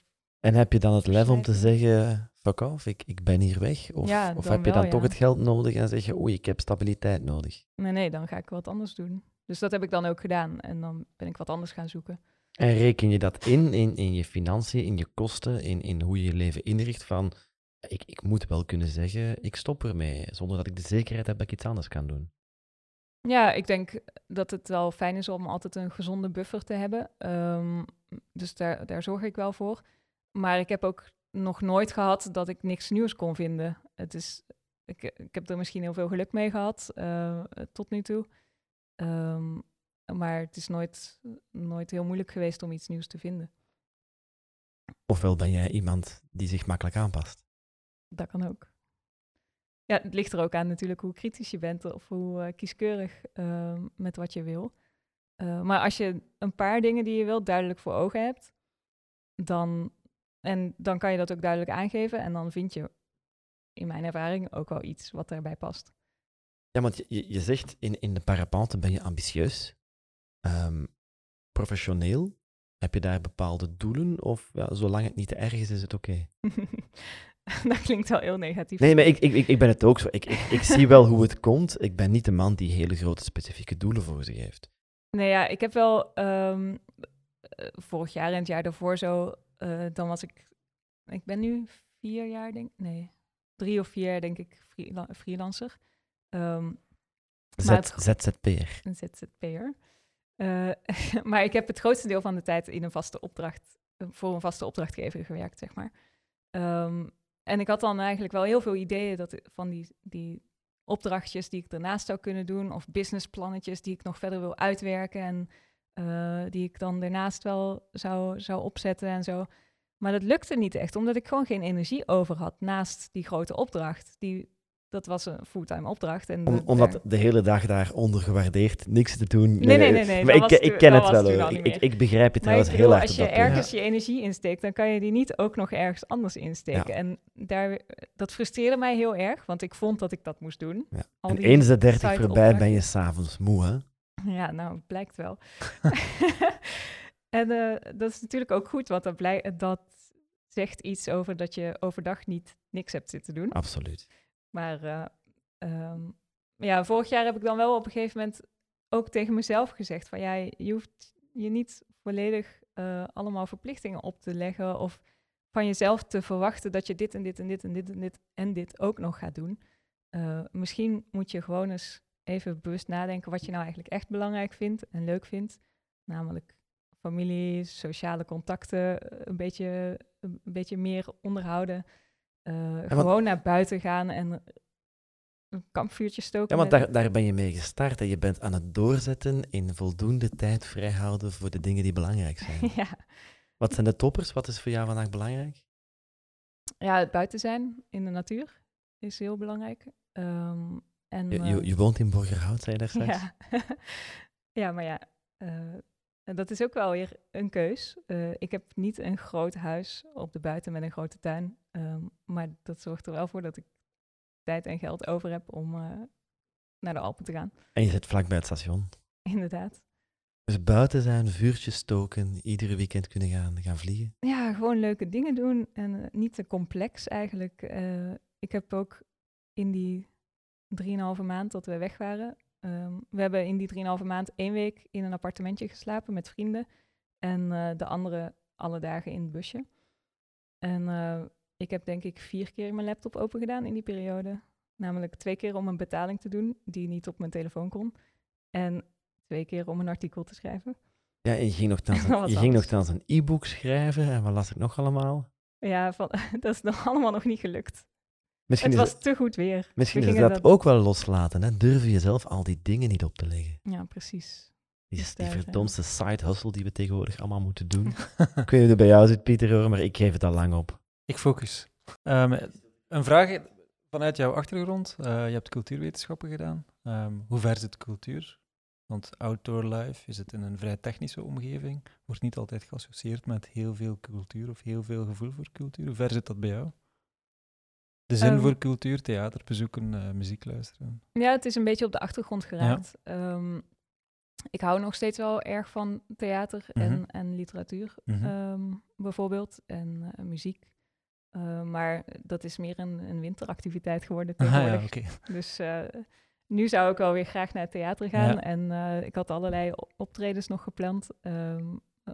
en heb je dan het lef om te zeggen, fuck off, ik, ik ben hier weg? Of, ja, of heb je dan toch het geld nodig en zeg je, oei, ik heb stabiliteit nodig? Nee, nee, dan ga ik wat anders doen. Dus dat heb ik dan ook gedaan en dan ben ik wat anders gaan zoeken. En reken je dat in, in, in je financiën, in je kosten, in, in hoe je je leven inricht van, ik, ik moet wel kunnen zeggen, ik stop ermee, zonder dat ik de zekerheid heb dat ik iets anders kan doen? Ja, ik denk dat het wel fijn is om altijd een gezonde buffer te hebben. Um, dus daar, daar zorg ik wel voor. Maar ik heb ook nog nooit gehad dat ik niks nieuws kon vinden. Het is, ik, ik heb er misschien heel veel geluk mee gehad uh, tot nu toe. Um, maar het is nooit, nooit heel moeilijk geweest om iets nieuws te vinden. Ofwel ben jij iemand die zich makkelijk aanpast? Dat kan ook. Ja, het ligt er ook aan natuurlijk hoe kritisch je bent of hoe uh, kieskeurig uh, met wat je wil. Eh, maar als je een paar dingen die je wilt duidelijk voor ogen hebt, dan, en dan kan je dat ook duidelijk aangeven. En dan vind je in mijn ervaring ook wel iets wat erbij past. Ja, want je, je zegt in, in de parapente ben je ambitieus. Ehm, professioneel, heb je daar bepaalde doelen? Of ja, zolang het niet te erg is, is het oké? dat klinkt wel heel negatief. Nee, maar ik, ik, ik ben het ook zo. Ik, ik, ik zie wel hoe het komt. Ik ben niet de man die hele grote specifieke doelen voor zich heeft. Nee, ja, ik heb wel ehm, eh, vorig jaar en het jaar daarvoor zo, eh, dan was ik, ik ben nu vier jaar, denk nee, drie of vier jaar, denk ik, freela- freelancer. Ehm, het- Z, ZZP'er. een ZZP'er. Eh maar ik heb het grootste deel van de tijd in een vaste opdracht, eh, voor een vaste opdrachtgever gewerkt, zeg maar. Ehm, en ik had dan eigenlijk wel heel veel ideeën dat, van die, die opdrachtjes die ik daarnaast zou kunnen doen, of businessplannetjes die ik nog verder wil uitwerken en eh, die ik dan daarnaast wel zou, zou opzetten en zo. Maar dat lukte niet echt, omdat ik gewoon geen energie over had naast die grote opdracht. Die, dat was een fulltime opdracht. En Om, dat- omdat de hele dag daar ondergewaardeerd niks te doen. Nee, nee, nee, nee, Maar ik, ik ken het wel hoor. Ik, ik, begrijp het trouwens heel erg als je ergens je energie insteekt, dan kan je die niet ook nog ergens anders insteken. Ja. En daar, dat frustreerde mij heel erg, want ik vond dat ik dat moest doen. Ja. En eens de dertig voorbij ben je s'avonds moe, hè? Ja, nou, het blijkt wel. en eh, dat is natuurlijk ook goed, want dat, blij- dat zegt iets over dat je overdag niet niks hebt zitten doen. Absoluut. Maar eh, ehm, ja, vorig jaar heb ik dan wel op een gegeven moment ook tegen mezelf gezegd van ja, je hoeft je niet volledig eh, allemaal verplichtingen op te leggen of van jezelf te verwachten dat je dit en dit en dit en dit en dit en dit ook nog gaat doen. Misschien moet je gewoon eens even bewust nadenken wat je nou eigenlijk echt belangrijk vindt en leuk vindt. Namelijk familie, sociale contacten, eh, een beetje, een beetje meer onderhouden. Eh, want- gewoon naar buiten gaan en een kampvuurtje stoken. Ja, want daar, daar ben je mee gestart en je bent aan het doorzetten in voldoende tijd vrijhouden voor de dingen die belangrijk zijn. ja. Wat zijn de toppers? Wat is voor jou vandaag belangrijk? ja, het buiten zijn in de natuur is heel belangrijk. Ehm, en, Je, eh, je, je woont in Borgerhout, zei je daar straks? Ja, ja maar ja, eh, en dat is ook wel weer een keus. Eh, ik heb niet een groot huis op de buiten met een grote tuin. ehm, maar dat zorgt er wel voor dat ik tijd en geld over heb om naar de Alpen te gaan. En je zit vlakbij het station. Inderdaad. Dus buiten zijn, vuurtjes stoken, iedere weekend kunnen gaan, gaan vliegen. Ja, gewoon leuke dingen doen en niet te complex eigenlijk. Ik heb ook in die drieënhalve maand dat we weg waren. ehm, we hebben in die drieënhalve maand één week in een appartementje geslapen met vrienden. En eh, de andere alle dagen in het busje. En eh, ik heb denk ik vier keer mijn laptop open gedaan in die periode. Namelijk twee keer om een betaling te doen die niet op mijn telefoon kon. En twee keer om een artikel te schrijven. Ja, en je ging nogthans een, je ging nogthans een e-book schrijven. En wat las ik nog allemaal? Ja, van, dat is nog allemaal nog niet gelukt. Misschien het is, was het, te goed weer. misschien We is dat ook wel loslaten. Hè? Durf je jezelf al die dingen niet op te leggen. Ja, precies. Die, verdomste side hustle die we tegenwoordig allemaal moeten doen. ik weet niet hoe het bij jou zit, Pieter, hoor, maar ik geef het al lang op. Ik focus. Ehm, een vraag vanuit jouw achtergrond. Eh, je hebt cultuurwetenschappen gedaan. Ehm, hoe ver zit cultuur? Want outdoor life is het in een vrij technische omgeving. Wordt niet altijd geassocieerd met heel veel cultuur of heel veel gevoel voor cultuur. Hoe ver zit dat bij jou? De zin Ehm. voor cultuur, theater bezoeken, eh, muziek luisteren. Ja, het is een beetje op de achtergrond geraakt. Ehm, ik hou nog steeds wel erg van theater en, Mhm. en literatuur, Mhm. ehm, bijvoorbeeld, en eh, muziek. Maar dat is meer een, een winteractiviteit geworden Ah, ja, tegenwoordig. oké. Dus eh, nu zou ik wel weer graag naar het theater gaan. Ja. En ik had allerlei optredens nog gepland,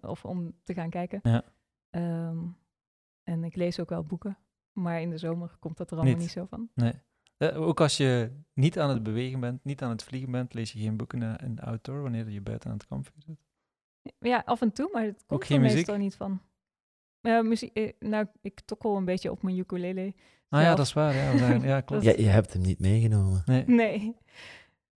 of om te gaan kijken. Ja. En ik lees ook wel boeken. Maar in de zomer komt dat er allemaal Niet. niet, zo van. Nee. Eh, ook als je niet aan het bewegen bent, niet aan het vliegen bent, lees je geen boeken eh, in outdoor wanneer je buiten aan het kampvuur zit. Ja, af en toe, maar het komt geen er muziek? meestal niet van. Ja, muziek, eh, nou, ik tokkel een beetje op mijn ukulele. Ah ja, dat is waar. Ja, we zagen- ja klopt. Ja, je hebt hem niet meegenomen. Nee, Nee.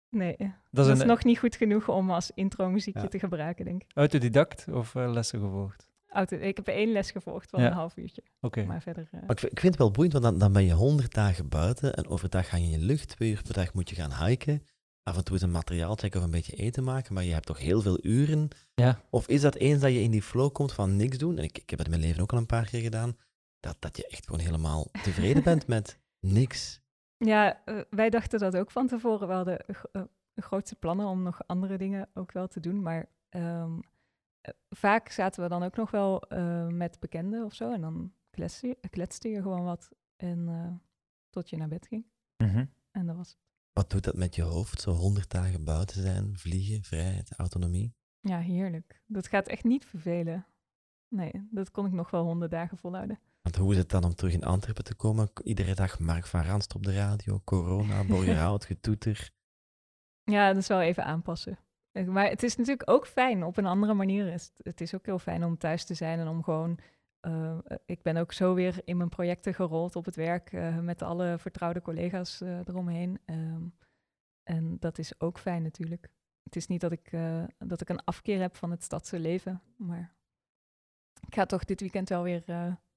Nee, dat dat is, nog niet goed genoeg om als intro-muziekje Ja. te gebruiken, denk ik. autodidact of eh, lessen gevolgd? Auto, ik heb één les gevolgd van Ja. een half uurtje. Oké. Maar verder... eh, Maar ik, vind- ik vind het wel boeiend, want dan, dan ben je honderd dagen buiten en overdag ga je in je lucht. Twee uur per dag moet je gaan hiken. af en toe eens een materiaal checken of een beetje eten maken, maar je hebt toch heel veel uren? Ja. Of is dat eens dat je in die flow komt van niks doen, en ik, ik heb het in mijn leven ook al een paar keer gedaan, dat, dat je echt gewoon helemaal tevreden bent met niks? Ja, eh, wij dachten dat ook van tevoren. We hadden uh, grootste plannen om nog andere dingen ook wel te doen. Maar um, vaak zaten we dan ook nog wel uh, met bekenden of zo. En dan kletste, kletste je gewoon wat en, uh, tot je naar bed ging. Mm -hmm. En dat was het. Wat doet dat met je hoofd? Zo honderd dagen buiten zijn, vliegen, vrijheid, autonomie? Ja, heerlijk. Dat gaat echt niet vervelen. Nee, dat kon ik nog wel honderd dagen volhouden. Want hoe is het dan om terug in Antwerpen te komen? Iedere dag Mark van Ranst op de radio, corona, Borgerhout, getoeter. Ja, dat is wel even aanpassen. Maar het is natuurlijk ook fijn, op een andere manier is het, is ook heel fijn om thuis te zijn en om gewoon... Uh, ik ben ook zo weer in mijn projecten gerold op het werk uh, met alle vertrouwde collega's uh, eromheen. Um, en dat is ook fijn natuurlijk. Het is niet dat ik, dat ik een afkeer heb van het stadse leven, maar ik ga toch dit weekend wel weer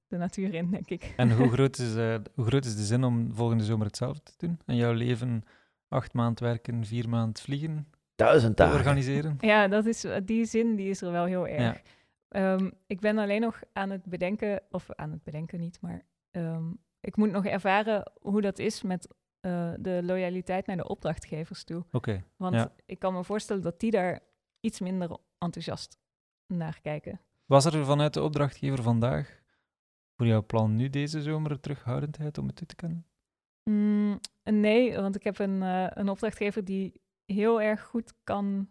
de natuur in, denk ik. En hoe groot, is, hoe groot is de zin om volgende zomer hetzelfde te doen? En jouw leven acht maand werken, vier maand vliegen? Duizend dagen. organiseren? Ja, dat is, die zin die is er wel heel erg. Ja. Um, ik ben alleen nog aan het bedenken, of aan het bedenken niet, maar um, ik moet nog ervaren hoe dat is met uh, de loyaliteit naar de opdrachtgevers toe. Oké. Okay. Want ja. ik kan me voorstellen dat die daar iets minder enthousiast naar kijken. Was er vanuit de opdrachtgever vandaag voor jouw plan nu deze zomer terughoudendheid om het toe te kennen? Mm, nee, want ik heb een, uh, een opdrachtgever die heel erg goed kan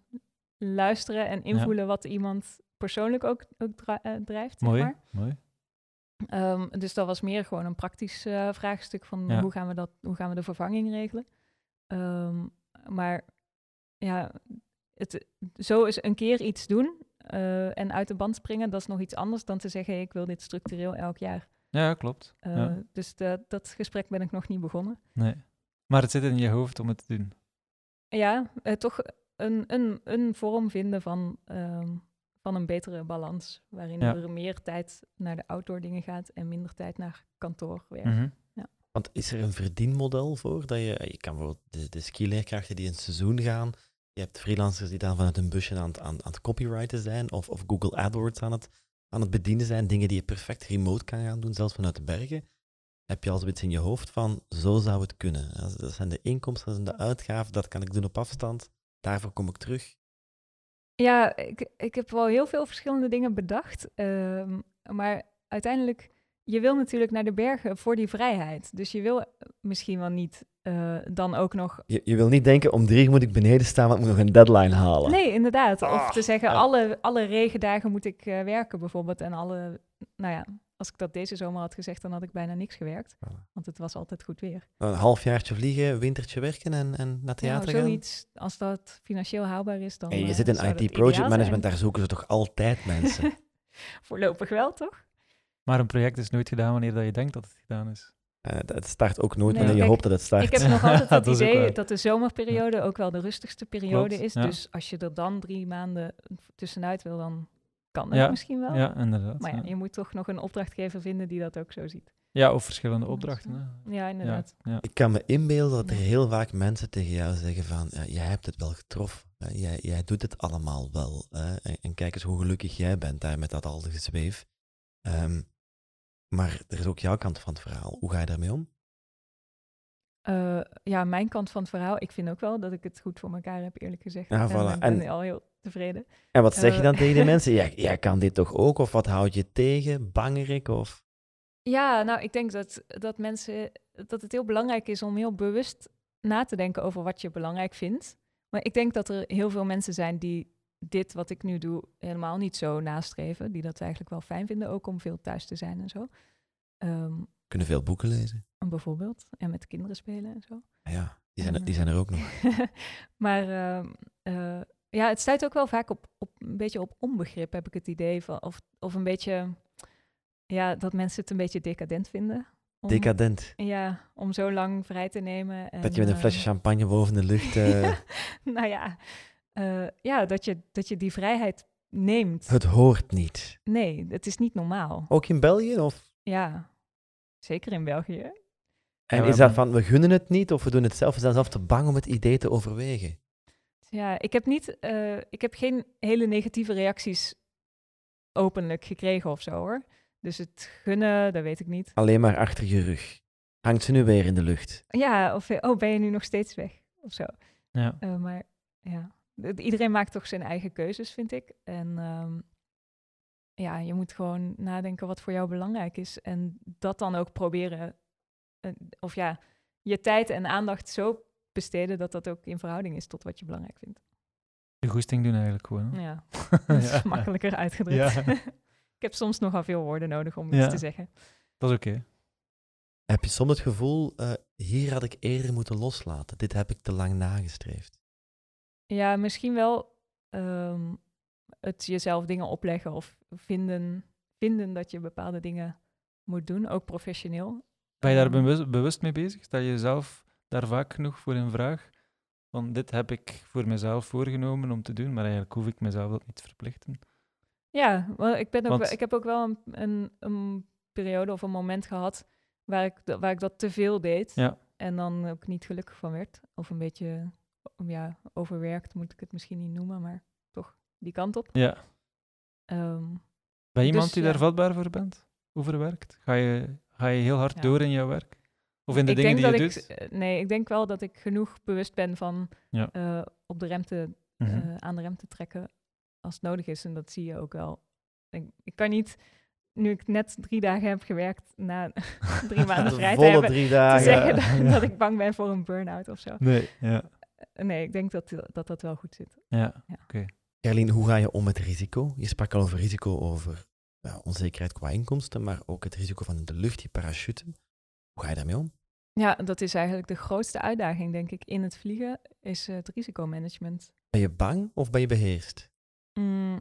luisteren en invoelen ja. wat iemand persoonlijk ook, ook uh, drijft. Mooi, zeg maar. mooi. Um, dus dat was meer gewoon een praktisch uh, vraagstuk van Ja. hoe, gaan we dat, hoe gaan we de vervanging regelen. Um, maar ja, het, zo is een keer iets doen uh, en uit de band springen, dat is nog iets anders dan te zeggen, ik wil dit structureel elk jaar. Ja, klopt. Uh, ja. Dus de, dat gesprek ben ik nog niet begonnen. Nee. Maar het zit in je hoofd om het te doen. Ja, uh, toch een, een, een vorm vinden van, um, van een betere balans, waarin Ja. er meer tijd naar de outdoor dingen gaat en minder tijd naar kantoorwerk. Mhm. Want is er een verdienmodel voor? Dat je, je kan bijvoorbeeld de, de skileerkrachten die een seizoen gaan, je hebt freelancers die dan vanuit een busje aan, het- aan, aan het copyrighten zijn, of, of Google AdWords aan het, aan het bedienen zijn, dingen die je perfect remote kan gaan doen, zelfs vanuit de bergen. Heb je al zoiets in je hoofd van, zo zou het kunnen. Dat zijn de inkomsten, dat zijn de uitgaven, dat kan ik doen op afstand, daarvoor kom ik terug. Ja, ik, ik heb wel heel veel verschillende dingen bedacht. ehm, maar uiteindelijk, je wil natuurlijk naar de bergen voor die vrijheid. Dus je wil misschien wel niet eh, dan ook nog... Je, je wil niet denken, om drie uur moet ik beneden staan, want ik moet nog een deadline halen. Nee, inderdaad. Of Ah, te zeggen, ja. alle, alle regendagen moet ik eh, werken bijvoorbeeld. En alle, nou ja, als ik dat deze zomer had gezegd, dan had ik bijna niks gewerkt. Voilà. Want het was altijd goed weer. Een halfjaartje vliegen, wintertje werken en, en naar Nou, theater gaan. zoiets, als dat financieel haalbaar is, dan En je eh, zit in dat IT project management, zijn. daar zoeken ze toch altijd mensen. Voorlopig wel, toch? Maar een project is nooit gedaan wanneer dat je denkt dat het gedaan is. Eh, het start ook nooit Nee, wanneer je kijk, hoopt dat het start. Ik heb nog altijd Dat het ook idee dat de zomerperiode ook wel de rustigste periode Klopt, is. ja. Dus als je er dan drie maanden tussenuit wil, dan kan het Ja, misschien wel. Ja, inderdaad. Maar ja, ja. je moet toch nog een opdrachtgever vinden die dat ook zo ziet. Ja, of verschillende Dat opdrachten. hè. Ja, inderdaad. ja. Ik kan me inbeelden dat er heel vaak mensen tegen jou zeggen van, ja, jij hebt het wel getroffen. hè. Jij, jij doet het allemaal wel. hè. En, en kijk eens hoe gelukkig jij bent daar met dat al gezweef. Ehm, maar er is ook jouw kant van het verhaal. Hoe ga je daarmee om? Eh, ja, mijn kant van het verhaal. Ik vind ook wel dat ik het goed voor elkaar heb, eerlijk gezegd. Ja, En voilà. Ik ben En- al heel tevreden. En wat zeg je Eh. dan tegen die mensen? Jij, jij kan dit toch ook? Of wat houd je tegen? Bangerik? Of... Ja, nou, ik denk dat, dat mensen, dat het heel belangrijk is om heel bewust na te denken over wat je belangrijk vindt. Maar ik denk dat er heel veel mensen zijn die dit wat ik nu doe helemaal niet zo nastreven. Die dat eigenlijk wel fijn vinden, ook om veel thuis te zijn en zo. Ehm, Kunnen veel boeken lezen. bijvoorbeeld. En met kinderen spelen en zo. Ja, die zijn, En, er, die zijn er ook nog. maar ehm, eh, ja, het stuit ook wel vaak op, op een beetje op onbegrip, heb ik het idee. Van, of, of een beetje, ja, dat mensen het een beetje decadent vinden. Om, Decadent. Ja, om zo lang vrij te nemen. En, Dat je met een flesje eh, champagne boven de lucht... eh, nou ja, eh, ja dat, je, dat je die vrijheid neemt. het hoort niet. Nee, het is niet normaal. Ook in België? Of... Ja, zeker in België. En Ja, is dat van, we gunnen het niet of we doen het zelf, we zijn zelf te bang om het idee te overwegen? Ja, ik heb niet, eh, ik heb geen hele negatieve reacties openlijk gekregen of zo hoor. Dus het gunnen, dat weet ik niet. Alleen maar achter je rug. Hangt ze nu weer in de lucht? Ja, of oh, ben je nu nog steeds weg of zo. Ja. Eh, maar ja, iedereen maakt toch zijn eigen keuzes, vind ik. En ehm, ja, je moet gewoon nadenken wat voor jou belangrijk is. En dat dan ook proberen, of ja, je tijd en aandacht zo besteden dat dat ook in verhouding is tot wat je belangrijk vindt. Je goesting doen eigenlijk gewoon. hè? Ja, dat is Ja. makkelijker uitgedrukt. Ja. ik heb soms nogal veel woorden nodig om iets te zeggen. Dat is oké. Heb je soms het gevoel, eh, hier had ik eerder moeten loslaten. Dit heb ik te lang nagestreefd. Ja, misschien wel ehm, het jezelf dingen opleggen of vinden, vinden dat je bepaalde dingen moet doen, ook professioneel. Ben je daar Ehm, bewust, bewust mee bezig? Sta je jezelf daar vaak genoeg voor in vraag? Van dit heb ik voor mezelf voorgenomen om te doen, maar eigenlijk hoef ik mezelf dat niet te verplichten. Ja, wel, ik, ben ook, Want- ik heb ook wel een, een, een periode of een moment gehad waar ik, waar ik dat te veel deed. Ja. En dan ook niet gelukkig van werd. Of een beetje ja, overwerkt, moet ik het misschien niet noemen, maar toch die kant op. Ja. Ehm, Ben je iemand Dus, die ja. daar vatbaar voor bent? Overwerkt? Ga je, ga je heel hard Ja. door in jouw werk? Of in de ik dingen denk die je dat doet? ik, eh, Nee, ik denk wel dat ik genoeg bewust ben van Ja. eh, op de rem te, Mhm. eh, aan de rem te trekken als het nodig is. En dat zie je ook wel. Ik, ik kan niet, nu ik net drie dagen heb gewerkt, na drie maanden De vrij te hebben, drie te zeggen dat, Ja. dat ik bang ben voor een burn-out of zo. Nee, ja. Nee, ik denk dat dat, dat wel goed zit. ja. Gerlien, hoe ga je om met risico? Je sprak al over risico over ja, onzekerheid qua inkomsten, maar ook het risico van in de lucht, die parachute. Hoe ga je daarmee om? Ja, dat is eigenlijk de grootste uitdaging, denk ik, in het vliegen, is eh, het risicomanagement. Ben je bang of ben je beheerst? Mm,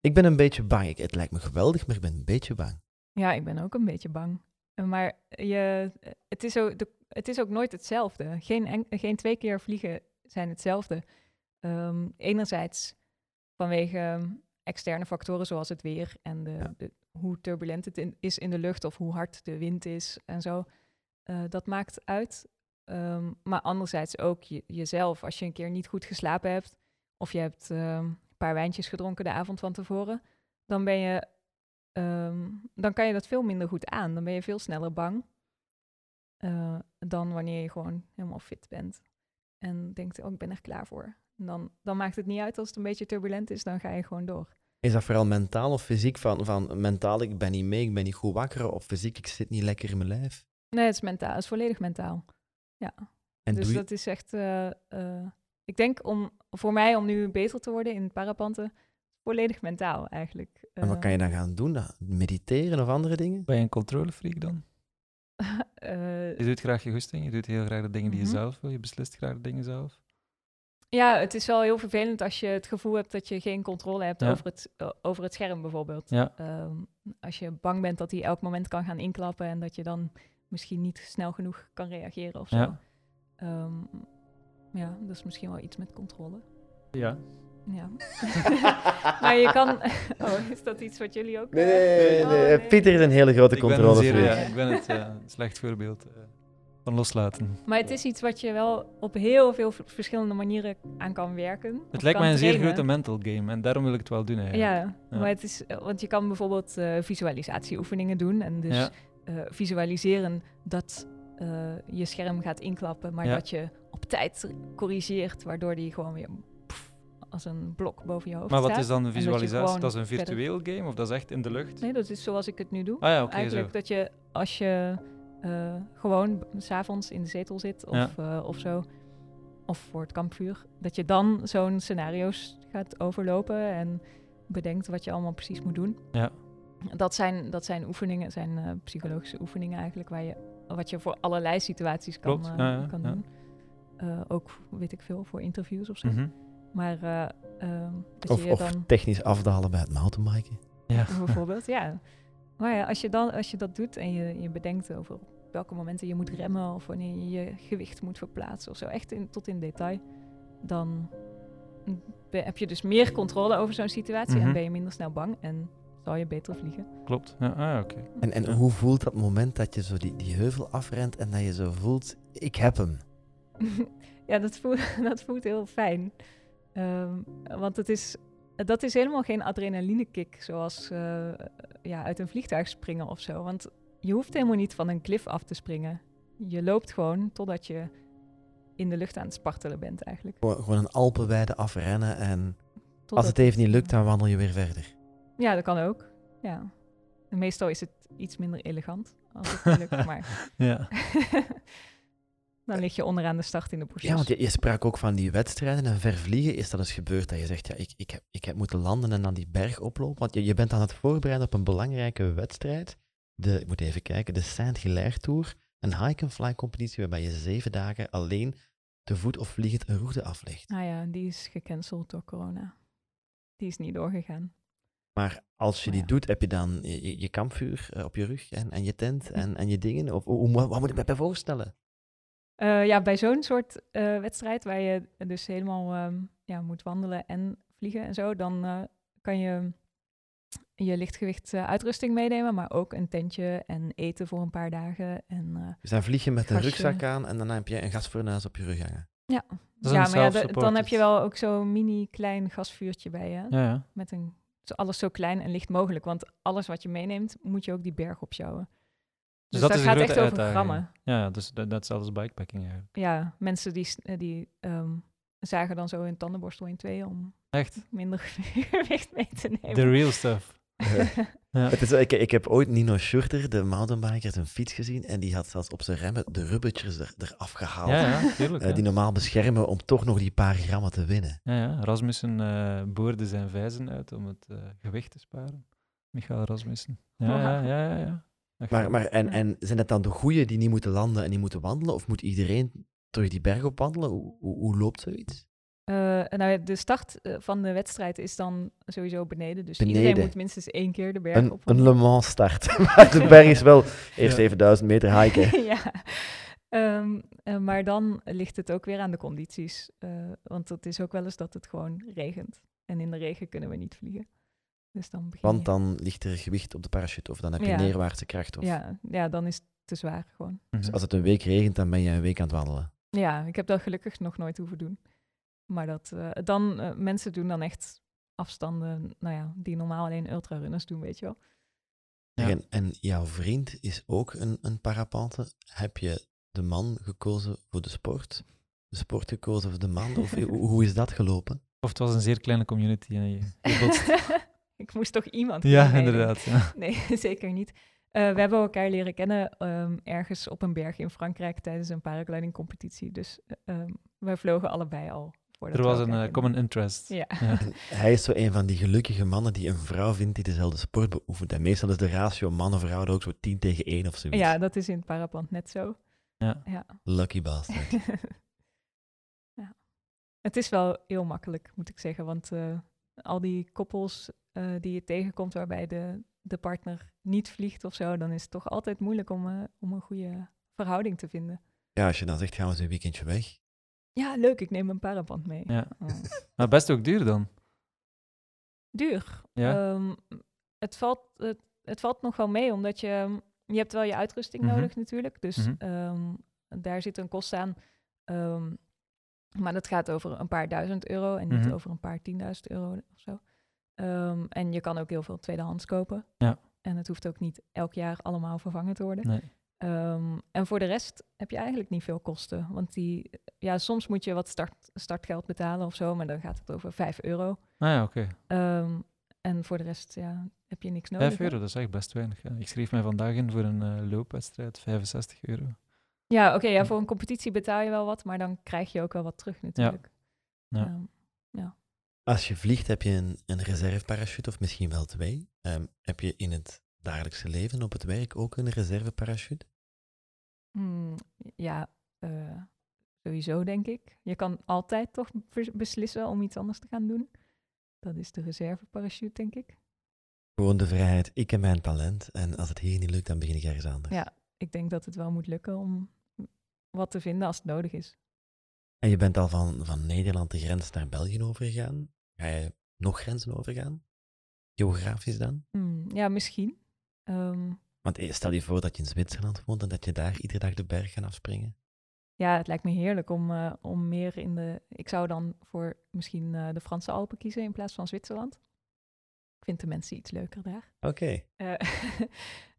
Ik ben een beetje bang. Ik, het lijkt me geweldig, maar ik ben een beetje bang. Ja, ik ben ook een beetje bang. Maar je, het, is ook, de, het is ook nooit hetzelfde. Geen, en- geen twee keer vliegen zijn hetzelfde. Ehm, enerzijds vanwege ehm, externe factoren zoals het weer en de, Ja. de- hoe turbulent het in- is in de lucht of hoe hard de wind is en zo. Eh, dat maakt uit. Ehm, maar anderzijds ook je, jezelf. Als je een keer niet goed geslapen hebt of je hebt ehm, een paar wijntjes gedronken de avond van tevoren, dan ben je ehm, dan kan je dat veel minder goed aan. Dan ben je veel sneller bang eh, dan wanneer je gewoon helemaal fit bent. En denkt, oh, ik ben er klaar voor. En dan, dan maakt het niet uit als het een beetje turbulent is, dan ga je gewoon door. Is dat vooral mentaal of fysiek? Van, van mentaal, ik ben niet mee, ik ben niet goed wakker. Of fysiek, ik zit niet lekker in mijn lijf. Nee, het is mentaal. Het is volledig mentaal. En dus je, dat is echt... eh, eh, ik denk om, voor mij om nu beter te worden in het parapanten, volledig mentaal eigenlijk. en wat Eh, kan je dan gaan doen? Dan Mediteren of andere dingen? Ben je een controlefreak dan? eh, Je doet graag je goesting, je doet heel graag de dingen die je Mhm. zelf wil, je beslist graag de dingen zelf. Ja, het is wel heel vervelend als je het gevoel hebt dat je geen controle hebt Ja. over, het, eh, over het scherm bijvoorbeeld. Ja. Ehm, als je bang bent dat hij elk moment kan gaan inklappen en dat je dan misschien niet snel genoeg kan reageren of zo. Ja. Ehm, ja, dat is misschien wel iets met controle. Ja. Ja. maar je kan... oh, is dat iets wat jullie ook... Nee, eh, nee, nee, oh, nee. Pieter is een hele grote Ik ben, controle. zeer, ja, ik ben het een slecht voorbeeld eh, van loslaten. Maar het is iets wat je wel op heel veel verschillende manieren aan kan werken. Het lijkt mij een zeer grote mental game en daarom wil ik het wel doen eigenlijk. Ja, Ja. maar het is, eh, want je kan bijvoorbeeld eh, visualisatieoefeningen doen. En dus Ja. Eh, visualiseren dat eh, je scherm gaat inklappen, maar Ja. dat je op tijd corrigeert, waardoor die gewoon weer als een blok boven je hoofd Maar wat staat. is dan een visualisatie? Dat is een verder- virtueel game of dat is echt in de lucht? Nee, dat is zoals ik het nu doe. Ah ja, Eigenlijk zo. dat je als je eh, gewoon s'avonds in de zetel zit of, Ja. of zo, of voor het kampvuur, dat je dan zo'n scenario's gaat overlopen en bedenkt wat je allemaal precies moet doen. Ja. Dat zijn, dat zijn oefeningen, zijn eh, psychologische oefeningen eigenlijk, waar je, wat je voor allerlei situaties kan, Klopt, eh, ja, ja, kan ja. doen. Eh, ook, weet ik veel, voor interviews of zo. Mhm. Maar eh, ehm, dat Of, je of dan technisch afdalen bij het mountainbiken. Ja. bijvoorbeeld, ja. Maar ja, als je, dan, als je dat doet en je, je bedenkt over op welke momenten je moet remmen of wanneer je je gewicht moet verplaatsen of zo, echt in, tot in detail, dan heb je dus meer controle over zo'n situatie Mhm. en ben je minder snel bang en zal je beter vliegen. Klopt. Ja, ah, oké. En, en Ja. hoe voelt dat moment dat je zo die, die heuvel afrent en dat je zo voelt, ik heb hem. ja, dat voelt, dat voelt heel fijn. Ehm, want het is, dat is helemaal geen adrenalinekick zoals eh, ja, uit een vliegtuig springen of zo. Want je hoeft helemaal niet van een klif af te springen. Je loopt gewoon totdat je in de lucht aan het spartelen bent eigenlijk. Gewoon een Alpenweide afrennen en als het even niet lukt, dan wandel je weer verder. Ja, dat kan ook. Ja. En meestal is het iets minder elegant als het lukt, maar Ja. dan lig je onderaan de start in de bosjes. Ja, want je, je sprak ook van die wedstrijden en vervliegen. Is dat eens gebeurd dat je zegt, ja, ik, ik, heb, ik heb moeten landen en dan die berg oplopen? Want je, je bent aan het voorbereiden op een belangrijke wedstrijd. De, ik moet even kijken, de Saint-Hilaire Tour. Een hike-and-fly competitie waarbij je zeven dagen alleen te voet of vliegend een route aflegt. Nou ja, die is gecanceld door corona. Die is niet doorgegaan. Maar als je Maar die ja. doet, heb je dan je, kampvuur eh, op je rug en, en je tent en, en je dingen? Of hoe, wat moet ik me bij voorstellen? Eh, ja, bij zo'n soort eh, wedstrijd waar je dus helemaal ehm, ja, moet wandelen en vliegen en zo, dan eh, kan je je lichtgewicht eh, uitrusting meenemen, maar ook een tentje en eten voor een paar dagen. En, eh, Dus dan vlieg je met een rugzak aan en dan heb je een gasfornuis op je rug hangen. ja, Dat is ja een maar ja, dan heb je wel ook zo'n mini klein gasvuurtje bij je. Ja, ja. Met een, alles zo klein en licht mogelijk, want alles wat je meeneemt, moet je ook die berg opsjouwen. Dus, dat dat een gaat echt over grammen. Ja, dus dat, dat is alles bikepacking eigenlijk. Ja, mensen die, eh, die ehm, zagen dan zo hun tandenborstel in tweeën om Echt, minder gewicht mee te nemen. the real stuff. Ja. Het is, ik, ik heb ooit Nino Schurter, de mountainbiker, zijn fiets gezien en die had zelfs op zijn remmen de rubbetjes er, eraf gehaald. Ja, ja, tuurlijk. eh, die normaal beschermen om toch nog die paar grammen te winnen. Ja, ja. Rasmussen eh, boorde zijn vijzen uit om het eh, gewicht te sparen. Michael Rasmussen. Ja, ja, ja, ja. ja. Echt Maar, maar en, en zijn het dan de goeie die niet moeten landen en die moeten wandelen? Of moet iedereen terug die berg op wandelen? Hoe, hoe, hoe loopt zoiets? Eh, nou, de start eh, van de wedstrijd is dan sowieso beneden. Dus Beneden. iedereen moet minstens één keer de berg Een, op. een Le Mans start. maar de berg is wel eerst Ja. 7000 meter hiken. ja. Ehm, eh, maar dan ligt het ook weer aan de condities. eh, want het is ook wel eens dat het gewoon regent. En in de regen kunnen we niet vliegen. Dus dan begin Want je- dan ligt er gewicht op de parachute of dan heb je Ja. neerwaartse kracht. Of, ja, ja, dan is het te zwaar gewoon. Mhm. Dus als het een week regent, dan ben je een week aan het wandelen. Ja, ik heb dat gelukkig nog nooit hoeven doen. Maar dat, eh, dan, eh, mensen doen dan echt afstanden, nou ja, die normaal alleen ultrarunners doen, weet je wel. Ja. En, en jouw vriend is ook een, een parapente. Heb je de man gekozen voor de sport? De sport gekozen voor de man? Of hoe, hoe is dat gelopen? Of het was een zeer kleine community. En je, ik moest toch iemand ja, inderdaad. Ja. Nee, zeker niet. Eh, we hebben elkaar leren kennen ehm, ergens op een berg in Frankrijk tijdens een paragliding competitie. Dus eh, ehm, wij vlogen allebei al. Er was een eh, common interest. Ja. Hij is zo een van die gelukkige mannen die een vrouw vindt die dezelfde sport beoefent. En meestal is de ratio man-vrouw ook zo 10 tegen 1 of zoiets. ja, dat is in het paraplant net zo. Ja. Ja. Lucky bastard. ja. Het is wel heel makkelijk, moet ik zeggen. Want eh, al die koppels eh, die je tegenkomt waarbij de, de partner niet vliegt of zo, dan is het toch altijd moeilijk om, om een goede verhouding te vinden. Ja, als je dan zegt, gaan we eens een weekendje weg. Ja, leuk, ik neem een paraplant mee. Ja. Oh. Maar best ook duur dan. Duur. Ja. Ehm, het, valt, het, het valt nog wel mee, omdat je, ehm, je hebt wel je uitrusting Mhm. nodig natuurlijk. Dus Mhm. ehm, daar zit een kost aan. Maar dat gaat over een paar duizend euro en niet Mhm. over een paar tienduizend euro of zo. En je kan ook heel veel tweedehands kopen. Ja. En het hoeft ook niet elk jaar allemaal vervangen te worden. Nee. Ehm, en voor de rest heb je eigenlijk niet veel kosten. Want die, ja, soms moet je wat start, startgeld betalen of zo, maar dan gaat het over 5 euro. Ah ja, oké. Ehm, en voor de rest ja, heb je niks nodig. 5 euro, dat is echt best weinig. Ja. Ik schreef mij vandaag in voor een eh, loopwedstrijd, 65 euro. Ja, oké, ja, voor een competitie betaal je wel wat, maar dan krijg je ook wel wat terug natuurlijk. Ja. Ehm, Als je vliegt, heb je een, een reserveparachute, of misschien wel twee. Ehm, heb je in het dagelijkse leven op het werk ook een reserveparachute? hmm, ja, eh, sowieso denk ik. Je kan altijd toch bes- beslissen om iets anders te gaan doen. Dat is de reserveparachute, denk ik. Gewoon de vrijheid, ik en mijn talent. En als het hier niet lukt, dan begin ik ergens anders. Ja. Ik denk dat het wel moet lukken om wat te vinden als het nodig is. En je bent al van, van Nederland de grens naar België overgegaan. Ga je nog grenzen overgaan? Geografisch dan? Hmm, ja, misschien. Ehm, Want eh, stel je voor dat je in Zwitserland woont en dat je daar iedere dag de berg gaat afspringen. ja, het lijkt me heerlijk om, eh, om meer in de... Ik zou dan voor misschien eh, de Franse Alpen kiezen in plaats van Zwitserland. Ik vind de mensen iets leuker daar. Oké.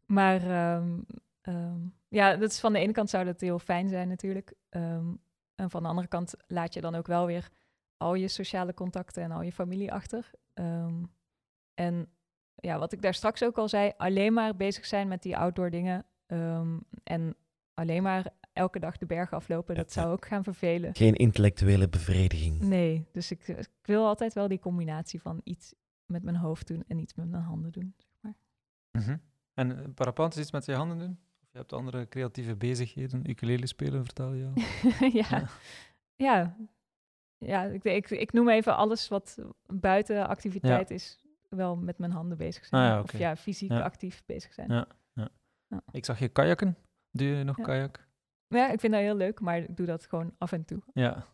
Maar ehm, ehm, ja, dat is van de ene kant zou dat heel fijn zijn natuurlijk. En van de andere kant laat je dan ook wel weer al je sociale contacten en al je familie achter. En ja, wat ik daar straks ook al zei, alleen maar bezig zijn met die outdoor dingen. ehm, en alleen maar elke dag de bergen aflopen, dat zou ook gaan vervelen. Geen intellectuele bevrediging. Nee, dus ik, ik wil altijd wel die combinatie van iets met mijn hoofd doen en iets met mijn handen doen. Zeg maar. Mhm. En eh, parapente is iets met je handen doen? Of je hebt andere creatieve bezigheden? Ukulele spelen, vertel je al? ja, Ja. ja. ja ik, ik, ik noem even alles wat buiten activiteit is, wel met mijn handen bezig zijn. Ah ja. Of ja, fysiek Ja. actief bezig zijn. Ja. Ik zag je kajakken. Doe je nog Ja. kajak? Ja, ik vind dat heel leuk, maar ik doe dat gewoon af en toe. Ja.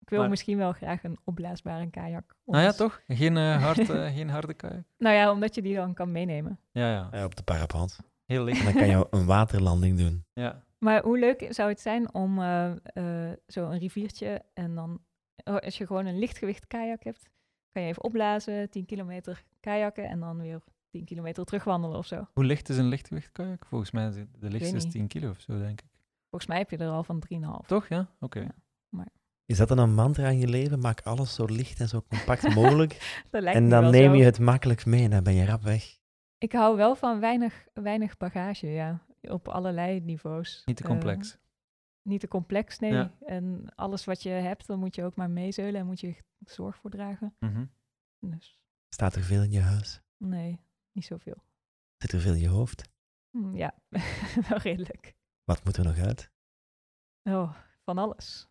Ik wil Maar- misschien wel graag een opblaasbare kajak. Nou ja, toch? Geen, hard, eh, geen harde kajak? Nou ja, omdat je die dan kan meenemen. Ja, ja. Ja, op de parapent. Heel En licht. dan kan je een waterlanding doen. Ja. Maar hoe leuk zou het zijn om eh eh, zo een riviertje en dan, oh, als je gewoon een lichtgewicht kajak hebt, kan je even opblazen, 10 kilometer kajakken en dan weer 10 kilometer terugwandelen of zo. Hoe licht is een lichtgewicht kajak? Volgens mij is het- de lichtste is niet. 10 kilo of zo, denk ik. Volgens mij heb je er al van 3,5. Toch, ja? Oké. Ja. Is dat dan een mantra in je leven? Maak alles zo licht en zo compact mogelijk. Dat lijkt en dan wel neem zo. je het makkelijk mee en dan ben je rap weg. Ik hou wel van weinig, weinig bagage, ja. Op allerlei niveaus. Niet te Eh, complex. Niet te complex, nee. Ja. En alles wat je hebt, dan moet je ook maar meezeulen en moet je zorg voor dragen. Mhm. Dus Staat er veel in je huis? nee, niet zoveel. Zit er veel in je hoofd? Hm, ja, wel redelijk. Wat moet er nog uit? Oh, van alles.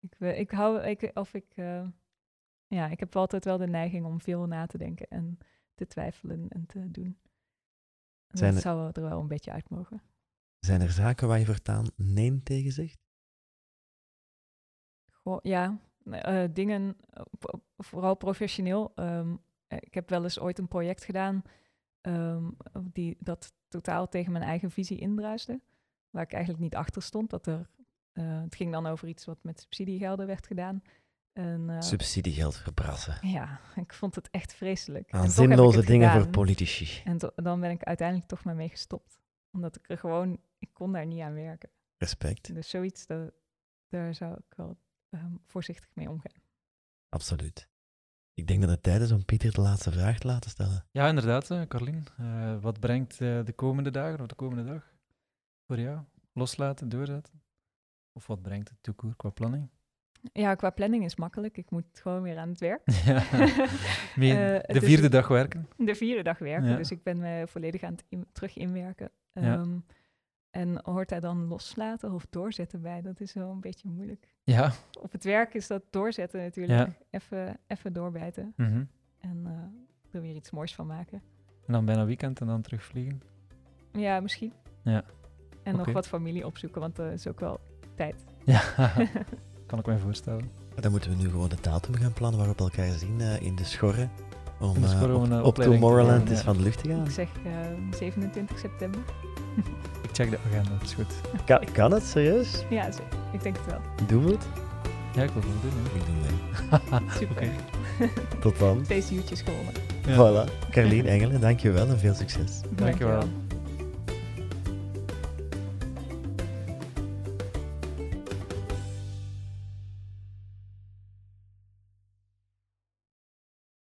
Ik, ik hou, ik, of ik, eh, ja, ik heb altijd wel de neiging om veel na te denken en te twijfelen en te doen. En dat er- zou er wel een beetje uit mogen. Zijn er zaken waar je voortaan nee tegen zegt? Goh, ja, eh, dingen, eh, vooral professioneel. Ehm, eh, ik heb wel eens ooit een project gedaan ehm, die dat totaal tegen mijn eigen visie indruiste. Waar ik eigenlijk niet achter stond. Dat er, het ging dan over iets wat met subsidiegelden werd gedaan. En, Subsidiegeld verbrassen. ja, ik vond het echt vreselijk. Aan zinloze dingen voor politici. En dan ben ik uiteindelijk toch maar mee gestopt. Omdat ik er gewoon, ik kon daar niet aan werken. Respect, Dus zoiets, dat, daar zou ik wel ehm, voorzichtig mee omgaan. absoluut. Ik denk dat het tijd is om Pieter de laatste vraag te laten stellen. Ja, inderdaad, eh, Carlien. Eh, wat brengt eh, de komende dagen of de komende dag voor jou? Loslaten, doorzetten? Of wat brengt het toekoer qua planning? Ja, qua planning is makkelijk. Ik moet gewoon weer aan het werk. ja. De vierde dag werken. De vierde dag werken, Ja. dus ik ben me volledig aan het in- terug inwerken. Ja. En hoort daar dan loslaten of doorzetten bij? Dat is wel een beetje moeilijk. Ja. Op het werk is dat doorzetten natuurlijk. Ja. Even, even doorbijten mhm. en eh, er weer iets moois van maken. En dan bijna weekend en dan terugvliegen. Ja, misschien. Ja. En nog wat familie opzoeken, want er is ook wel tijd. Ja, kan ik me voorstellen. Dan moeten we nu gewoon de datum gaan plannen waarop we elkaar zien eh, in de schorren. Om, eh, op, op te Tomorrowland ja. van de lucht te gaan. Ik zeg eh, 27 september. Ik check de agenda, dat is goed. Kan, kan het, serieus? Ja, ik denk het wel. Doen we het? Ja, ik wil het wel doen. Ik doe mee. hè. Super. Oké. Tot dan. Twee uurtjes gewonnen. Ja. Voilà. Carlien Engelen, dankjewel en veel succes. Dankjewel. Dankjewel.